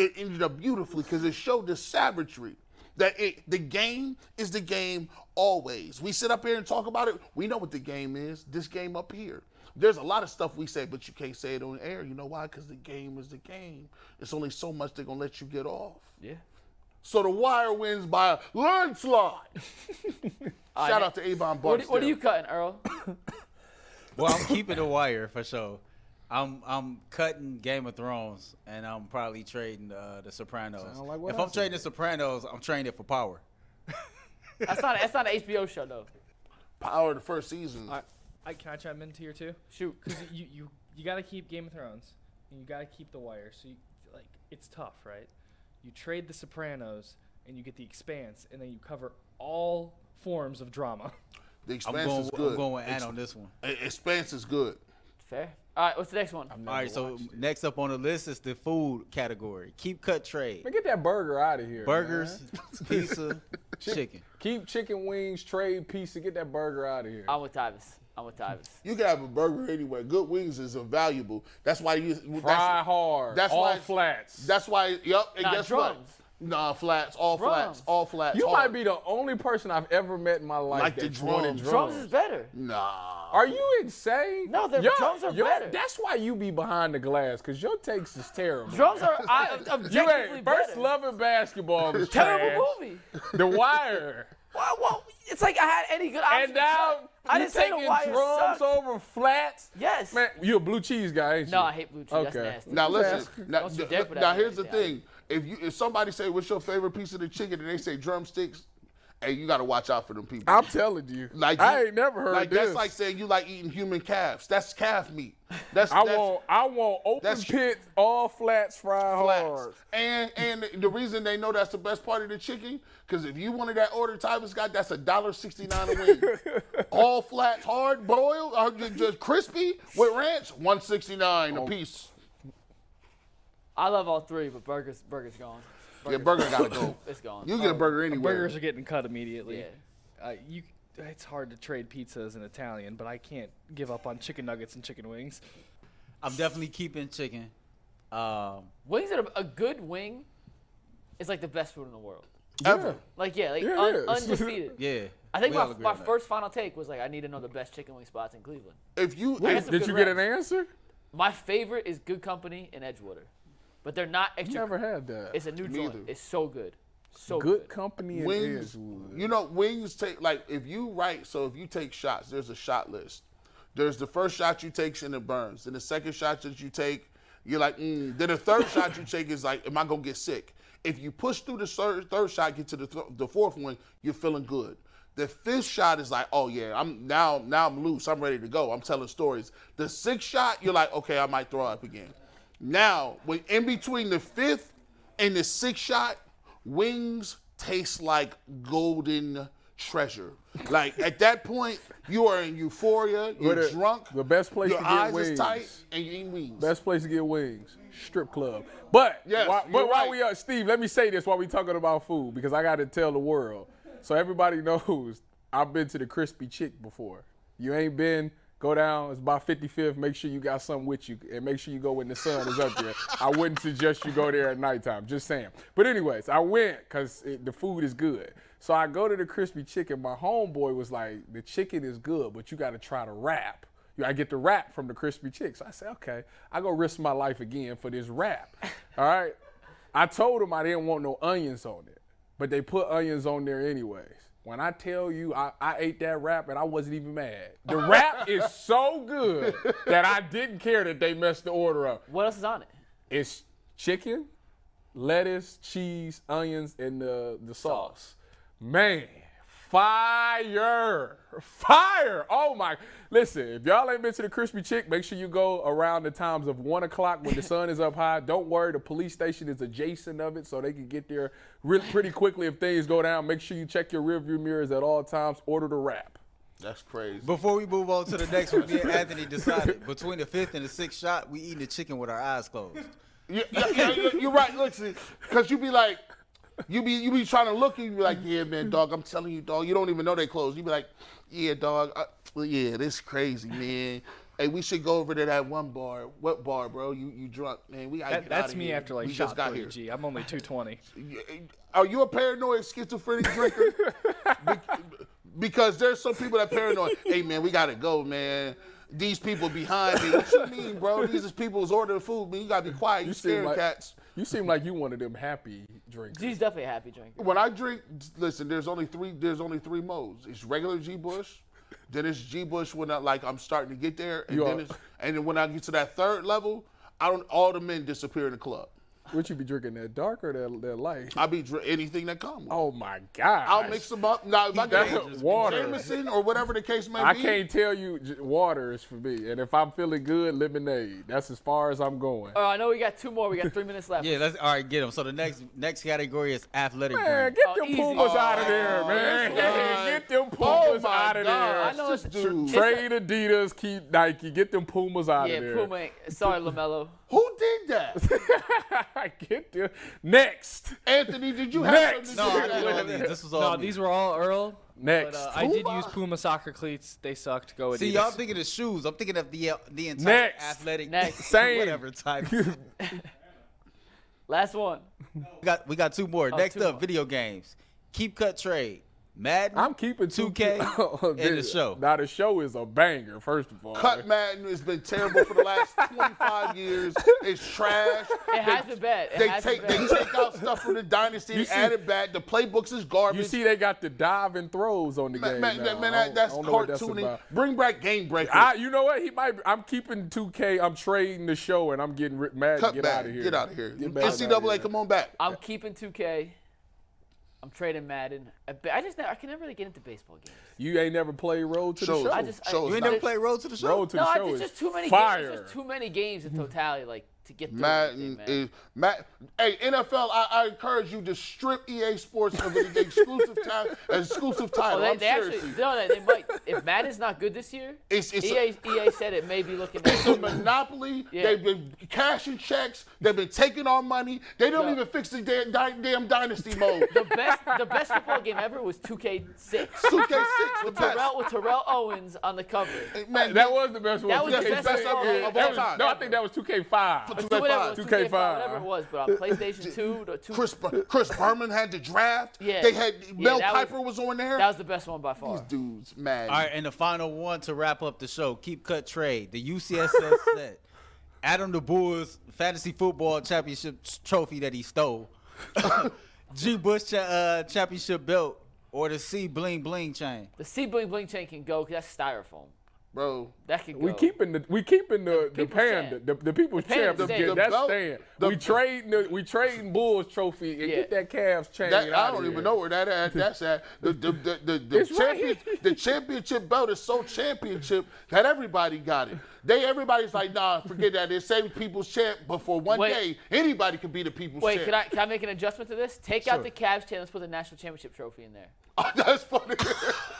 Speaker 2: it ended up beautifully because it showed the savagery that it, the game is the game always. We sit up here and talk about it. We know what the game is. This game up here. There's a lot of stuff we say, but you can't say it on air. You know why? Because the game is the game. It's only so much they're gonna let you get off.
Speaker 1: Yeah.
Speaker 2: So the Wire wins by a landslide. Shout out to Avon
Speaker 1: What,
Speaker 2: Barksdale.
Speaker 1: what are you cutting, Earl?
Speaker 4: Well, I'm keeping the wire for sure. I'm I'm cutting Game of Thrones, and I'm probably trading uh, the Sopranos.
Speaker 3: Like
Speaker 4: if
Speaker 3: I
Speaker 4: I'm
Speaker 3: said.
Speaker 4: trading the Sopranos, I'm trading it for power.
Speaker 1: That's not. That's not an HBO show though.
Speaker 2: Power the first season?
Speaker 5: I, I can I chime in here too?
Speaker 1: Shoot.
Speaker 5: Because you, you you gotta keep Game of Thrones, and you gotta keep The Wire. So you like it's tough, right? You trade The Sopranos, and you get The Expanse, and then you cover all forms of drama.
Speaker 2: The
Speaker 4: I'm
Speaker 2: Expanse
Speaker 4: going.
Speaker 2: is good.
Speaker 4: I'm going with Ann
Speaker 2: Ex-
Speaker 4: on this one.
Speaker 2: Expanse is good.
Speaker 1: Fair. All right. What's the next one?
Speaker 3: I've
Speaker 4: All
Speaker 3: never
Speaker 4: right, so
Speaker 3: watched it.
Speaker 4: next up on the list is the food category. Keep cut trade.
Speaker 3: Man, get that burger out of here.
Speaker 4: Burgers,
Speaker 3: man.
Speaker 4: pizza, chicken.
Speaker 3: Keep chicken wings, trade pizza. Get that burger out of here.
Speaker 1: I'm with Tyvis. I'm with Tyvis.
Speaker 2: You can have a burger anywhere. Good wings is invaluable. That's why you
Speaker 3: Fry
Speaker 2: that's,
Speaker 3: hard.
Speaker 2: that's
Speaker 3: all
Speaker 2: why-
Speaker 3: flats.
Speaker 2: That's why. Yep. And
Speaker 1: Nah,
Speaker 2: guess
Speaker 1: drums.
Speaker 2: what? Nah, flats. All flats. All flats.
Speaker 3: you
Speaker 2: hard.
Speaker 3: might be the only person I've ever met in my life
Speaker 2: Like the
Speaker 3: that wanted
Speaker 2: drums.
Speaker 1: Drums is better.
Speaker 2: Nah.
Speaker 3: Are you insane?
Speaker 1: No, the
Speaker 3: Your-
Speaker 1: drums are
Speaker 3: your-
Speaker 1: better.
Speaker 3: That's why you be behind the glass, cause your takes is terrible.
Speaker 1: Drums are I,
Speaker 3: you
Speaker 1: objectively
Speaker 3: ain't first
Speaker 1: better.
Speaker 3: loving basketball is
Speaker 1: Terrible movie.
Speaker 3: The Wire.
Speaker 1: Well, well, it's like I had any good option.
Speaker 3: and now
Speaker 1: I
Speaker 3: you
Speaker 1: didn't say the
Speaker 3: taking
Speaker 1: wire
Speaker 3: drums
Speaker 1: sucked.
Speaker 3: over flats.
Speaker 1: Yes.
Speaker 3: Man, you a blue cheese guy, ain't you?
Speaker 1: No, I hate blue cheese. That's
Speaker 3: Okay.
Speaker 1: nasty.
Speaker 2: Now listen.
Speaker 3: ask.
Speaker 2: Now,
Speaker 1: Don't you
Speaker 2: th-
Speaker 1: dare put that
Speaker 2: now here's the
Speaker 1: there.
Speaker 2: thing. If you if somebody say what's your favorite piece of the chicken and they say drumsticks, hey, you got to watch out for them people.
Speaker 3: I'm telling you.
Speaker 2: like
Speaker 3: I ain't never heard
Speaker 2: like
Speaker 3: this.
Speaker 2: that's like saying you like eating human calves. That's calf meat. That's
Speaker 3: I
Speaker 2: that's,
Speaker 3: want I want open
Speaker 2: that's-
Speaker 3: pit, all flats, fried
Speaker 2: flats.
Speaker 3: hard.
Speaker 2: And and the reason they know that's the best part of the chicken, because if you wanted that order Tyvis got, that's a dollar sixty nine a wing. All flats, hard boiled, uh, or just crispy with ranch, one sixty nine
Speaker 3: Oh.
Speaker 2: a piece.
Speaker 1: I love all three, but burgers, burgers gone.
Speaker 2: Yeah, burger gotta go.
Speaker 1: It's gone.
Speaker 2: You get a burger anywhere.
Speaker 5: Burgers are getting cut immediately.
Speaker 1: Yeah.
Speaker 5: Uh, you, it's hard to trade pizza as an Italian, but I can't give up on chicken nuggets and chicken wings.
Speaker 4: I'm definitely keeping chicken. Um,
Speaker 1: Wings are a good wing. Is like the best food in the world.
Speaker 2: Ever.
Speaker 1: Like yeah, like
Speaker 3: Yeah,
Speaker 1: un- undefeated.
Speaker 4: yeah.
Speaker 1: I think
Speaker 4: we
Speaker 1: my, my first final take was like I need to know the best chicken wing spots in Cleveland.
Speaker 2: If you
Speaker 1: That's
Speaker 2: if,
Speaker 3: Did
Speaker 1: good
Speaker 3: you get an answer?
Speaker 1: My favorite is Good Company in Edgewater, but they're not extra.
Speaker 3: Never had that.
Speaker 1: It's a new
Speaker 2: Me
Speaker 1: joint. It's so good, so
Speaker 3: good
Speaker 1: good.
Speaker 3: company in
Speaker 2: wings,
Speaker 3: Edgewood.
Speaker 2: you know, wings take like if you write. So if you take shots, there's a shot list. There's the first shot you take and it burns. Then the second shot that you take, you're like, mm. then the third shot you take is like, am I gonna get sick? If you push through the third, third shot, get to the th- the fourth one, you're feeling good. The fifth shot is like, oh yeah, I'm now now I'm loose. I'm ready to go. I'm telling stories. The sixth shot, you're like, okay, I might throw up again. Now, when in between the fifth and the sixth shot, wings taste like golden treasure. Like at that point, you are in euphoria. You're
Speaker 3: the-
Speaker 2: drunk.
Speaker 3: the best place
Speaker 2: your
Speaker 3: to get
Speaker 2: eyes
Speaker 3: wings.
Speaker 2: is tight, and you eat wings.
Speaker 3: Best place to get wings, strip club. But
Speaker 2: Yes,
Speaker 3: why-
Speaker 2: you're
Speaker 3: while we are, Steve, let me say this while we talking about food because I got to tell the world so everybody knows I've been to the Crispy Chick before. You ain't been. Go down. It's about 55th. Make sure you got something with you, and make sure you go when the sun is up there. I wouldn't suggest you go there at nighttime. Just saying. But anyways, I went because the food is good. So I go to the Crispy Chicken. My homeboy was like, "The chicken is good, but you got to try the wrap." I get the wrap from the crispy chick. So I say, okay, I go risk my life again for this wrap. All right. I told him I didn't want no onions on it, but they put onions on there anyways. When I tell you I, I ate that wrap and I wasn't even mad. The wrap is so good that I didn't care that they messed the order up.
Speaker 1: What else is on it?
Speaker 3: It's chicken, lettuce, cheese, onions, and the the sauce. Man, fire. Fire. Oh my. Listen, if y'all ain't been to the Crispy Chick, make sure you go around the times of one o'clock when the sun is up high. Don't worry, the police station is adjacent of it, so they can get there really pretty quickly if things go down. Make sure you check your rearview mirrors at all times. Order the wrap.
Speaker 2: That's crazy.
Speaker 4: Before we move on to the next one, me and Anthony decided between the fifth and the sixth shot, we eating the chicken with our eyes closed.
Speaker 2: Yeah, yeah, yeah, yeah, you're right. Listen, because you be like, you be you be trying to look and you be like, yeah, man, dog. I'm telling you, dog. You don't even know they closed. You be like, yeah, dog. Uh, well, yeah, this crazy, man. Hey, we should go over to that one bar. What bar, bro? You you drunk, man? We gotta
Speaker 5: That,
Speaker 2: get
Speaker 5: that's
Speaker 2: outta
Speaker 5: me
Speaker 2: here.
Speaker 5: after like
Speaker 2: we
Speaker 5: shot
Speaker 2: just got
Speaker 5: 30
Speaker 2: here.
Speaker 5: G. I'm only 220.
Speaker 2: Are you a paranoid schizophrenic drinker? Be- because there's some people that paranoid. Hey man, we gotta go, man. These people behind me. What you mean, bro? These is people who's ordering food. Man, you gotta be quiet. You,
Speaker 3: You seem
Speaker 2: scaring
Speaker 3: like
Speaker 2: cats.
Speaker 3: You seem like you one of them happy drinkers.
Speaker 1: G's definitely a happy drinker.
Speaker 2: When I drink, listen. There's only three. There's only three modes. It's regular G Bush. Then it's G Bush when I like I'm starting to get there, and
Speaker 3: You
Speaker 2: then
Speaker 3: are-
Speaker 2: it's and then when I get to that third level, I don't. All the men disappear in the club.
Speaker 3: What you be drinking? That dark or that, that light?
Speaker 2: I be dr- anything that comes.
Speaker 3: Oh my god!
Speaker 2: I'll mix them up. Now, if I get
Speaker 3: water.
Speaker 2: Jameson or whatever the case may
Speaker 3: I
Speaker 2: be, I
Speaker 3: can't tell you. Water is for me, and if I'm feeling good, lemonade. That's as far as I'm going.
Speaker 1: Oh, I know we got two more. We got three minutes left.
Speaker 4: Yeah, let's all right. Get them. So the next next category is athletic
Speaker 3: Man,
Speaker 4: brand.
Speaker 3: get
Speaker 1: Oh,
Speaker 3: them
Speaker 1: easy.
Speaker 3: Pumas out of there,
Speaker 2: Oh,
Speaker 3: man. Get them
Speaker 2: Oh
Speaker 3: Pumas out of
Speaker 2: God.
Speaker 3: there.
Speaker 1: I know it's
Speaker 2: This dude.
Speaker 3: Trade Adidas, keep Nike. Get them Pumas out
Speaker 1: Yeah,
Speaker 3: of there.
Speaker 1: Yeah, Puma. Sorry, LaMelo.
Speaker 2: Who did that?
Speaker 3: get them next.
Speaker 2: Anthony, did you have
Speaker 3: Next.
Speaker 2: something
Speaker 4: No,
Speaker 2: do
Speaker 4: I
Speaker 2: with
Speaker 4: did all these. This was all
Speaker 5: No,
Speaker 4: me.
Speaker 5: these were all Earl.
Speaker 3: Next.
Speaker 5: But, uh, I did use Puma soccer cleats. They sucked. Go Adidas.
Speaker 4: See, y'all thinking of shoes. I'm thinking of the uh, the entire
Speaker 3: Next.
Speaker 4: athletic
Speaker 1: Next.
Speaker 3: Same.
Speaker 4: whatever type.
Speaker 1: Last one.
Speaker 4: we got we got two more.
Speaker 1: Oh,
Speaker 4: Next
Speaker 1: two
Speaker 4: up,
Speaker 1: more.
Speaker 4: video games. Keep cut trade. Madden.
Speaker 3: I'm keeping
Speaker 4: 2K and the show.
Speaker 3: Now the show is a banger. First of all,
Speaker 2: Cut Madden has been terrible for the last 25 years. It's trash.
Speaker 1: It has been bad. It
Speaker 2: They take they take out stuff from the dynasty,
Speaker 3: You
Speaker 2: they
Speaker 3: see-
Speaker 2: add it back. The playbooks is garbage.
Speaker 3: you see they got the dive and throws on the
Speaker 2: man,
Speaker 3: game
Speaker 2: man,
Speaker 3: now.
Speaker 2: man, man, that, that's
Speaker 3: I don't know what that's
Speaker 2: cartooning. Bring back Game Breaker.
Speaker 3: I, you know what? He might. I'm keeping 2K. I'm trading the show, and I'm getting ri- mad.
Speaker 2: Cut
Speaker 3: get
Speaker 2: back.
Speaker 3: out of here.
Speaker 2: Get out of here.
Speaker 3: Get back outta
Speaker 2: NCAA,
Speaker 3: here.
Speaker 2: come on back.
Speaker 1: I'm keeping 2K. I'm trading Madden. I, I just I can never really get into baseball games.
Speaker 3: You ain't never played Road to
Speaker 2: Show
Speaker 3: the. Show.
Speaker 1: I just I,
Speaker 2: Show us
Speaker 4: you ain't never played Road to the Show.
Speaker 3: Road to
Speaker 1: no,
Speaker 3: the Show
Speaker 1: it's
Speaker 3: is
Speaker 1: just too many
Speaker 3: fire.
Speaker 1: games. It's just too many games in totality, like to get through.
Speaker 2: Madden
Speaker 1: everything,
Speaker 2: is Matt. Hey NFL, I, I encourage you to strip EA Sports of an exclusive time, exclusive
Speaker 1: Oh,
Speaker 2: title.
Speaker 1: they,
Speaker 2: I'm
Speaker 1: they
Speaker 2: serious.
Speaker 1: actually no, they, they might. If Madden's not good this year,
Speaker 2: It's- it's a-
Speaker 1: EA EA said it may be looking.
Speaker 2: It's a monopoly.
Speaker 1: Yeah.
Speaker 2: They've been cashing checks. They've been taking our money. They don't
Speaker 1: Yeah.
Speaker 2: even fix the damn, di- damn dynasty mode.
Speaker 1: the best the best football game ever was 2K6
Speaker 2: 2K6, the best.
Speaker 1: Terrell with Terrell Owens on the cover.
Speaker 2: Man,
Speaker 3: That was the best one.
Speaker 1: That was the
Speaker 3: 2K6.
Speaker 1: best
Speaker 2: of all- of all time.
Speaker 3: No, I think that was 2K5.
Speaker 1: Or
Speaker 2: 2K5.
Speaker 1: whatever, it was,
Speaker 3: 2K5.
Speaker 1: 2K5, whatever it was, but on PlayStation 2, the two,
Speaker 2: Chris Bur- Chris Berman had the draft.
Speaker 1: Yeah.
Speaker 2: They had
Speaker 1: Yeah,
Speaker 2: Mel
Speaker 1: that was-
Speaker 2: Kiper was, on there.
Speaker 1: that was the best one by far.
Speaker 2: These dudes, man.
Speaker 4: All right, and the final one to wrap up the show. Keep cut trade. The UCSS set. Adam the Bulls fantasy football championship trophy that he stole. G Bush cha- uh, championship belt or the C bling bling chain.
Speaker 1: The C bling bling chain can go because that's styrofoam.
Speaker 2: Bro.
Speaker 1: That can go.
Speaker 3: We keeping the we keeping the the,
Speaker 1: people's
Speaker 3: panda
Speaker 1: champ.
Speaker 3: the, the people's
Speaker 1: The
Speaker 3: champ.
Speaker 1: panda
Speaker 3: The,
Speaker 1: staying.
Speaker 3: the, that's
Speaker 2: The belt-
Speaker 3: staying. we trading the, we trading Bulls trophy and
Speaker 1: Yeah.
Speaker 3: get that Cavs chain.
Speaker 2: That, I don't
Speaker 3: here.
Speaker 2: even know where that at. That's at. The, the, the, the, the,
Speaker 3: It's right
Speaker 2: champion,
Speaker 3: here.
Speaker 2: the championship belt is so championship that everybody got it. They everybody's like, nah, forget that. It's saving people's champ, but for one
Speaker 1: Wait.
Speaker 2: day, anybody can be the people's
Speaker 1: Wait,
Speaker 2: champ.
Speaker 1: can I can I make an adjustment to this? Take out the Cavs chain. Let's put the national championship trophy in there.
Speaker 2: Oh, that's funny.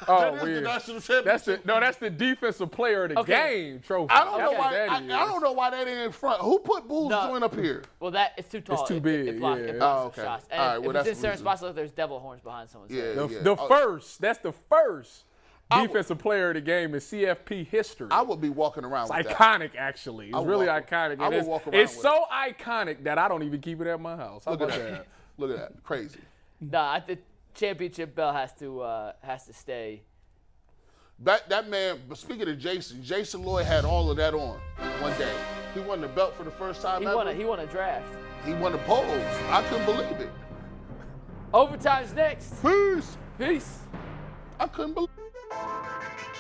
Speaker 3: Oh,
Speaker 2: that is the
Speaker 3: weird.
Speaker 2: national championship.
Speaker 3: That's the no. That's the defensive player of the
Speaker 1: Okay.
Speaker 3: game trophy.
Speaker 2: I don't
Speaker 3: That's
Speaker 2: know
Speaker 3: what
Speaker 2: why.
Speaker 3: that
Speaker 2: I, I
Speaker 3: is.
Speaker 2: don't know why that ain't in front. Who put Bulls
Speaker 1: No.
Speaker 2: joint up here?
Speaker 1: Well, that it's too tall.
Speaker 3: It's too
Speaker 1: It- it-
Speaker 3: big,
Speaker 1: It, block,
Speaker 3: yeah.
Speaker 1: it
Speaker 2: Oh,
Speaker 1: blocks
Speaker 2: okay.
Speaker 1: shots. And
Speaker 2: All right,
Speaker 1: if
Speaker 2: well,
Speaker 1: it's
Speaker 2: that's
Speaker 1: in certain
Speaker 2: reason.
Speaker 1: spots, look, there's devil horns behind someone's
Speaker 2: Yeah.
Speaker 1: head.
Speaker 3: The,
Speaker 2: yeah.
Speaker 3: the
Speaker 2: I-
Speaker 3: first. That's the first
Speaker 2: I-
Speaker 3: defensive player of the game in CFP history.
Speaker 2: I would be walking around
Speaker 3: It's
Speaker 2: with that.
Speaker 3: iconic, actually. It's
Speaker 2: would
Speaker 3: really
Speaker 2: walk-
Speaker 3: iconic.
Speaker 2: I would
Speaker 3: it's,
Speaker 2: walk around
Speaker 3: it's
Speaker 2: with
Speaker 3: so iconic that I don't even keep it at my house. How
Speaker 2: Look at that.
Speaker 3: that?
Speaker 2: Look at that. Crazy.
Speaker 1: Nah, I- the championship bell has to uh, has to stay.
Speaker 2: That that man. But speaking of Jason, Jason Lloyd had all of that on one day. He won the belt for the first time
Speaker 1: He
Speaker 2: ever.
Speaker 1: won a he won a draft.
Speaker 2: He won the polls. I couldn't believe it.
Speaker 1: Overtime's next.
Speaker 2: Peace.
Speaker 1: Peace.
Speaker 2: I couldn't believe. Thank you.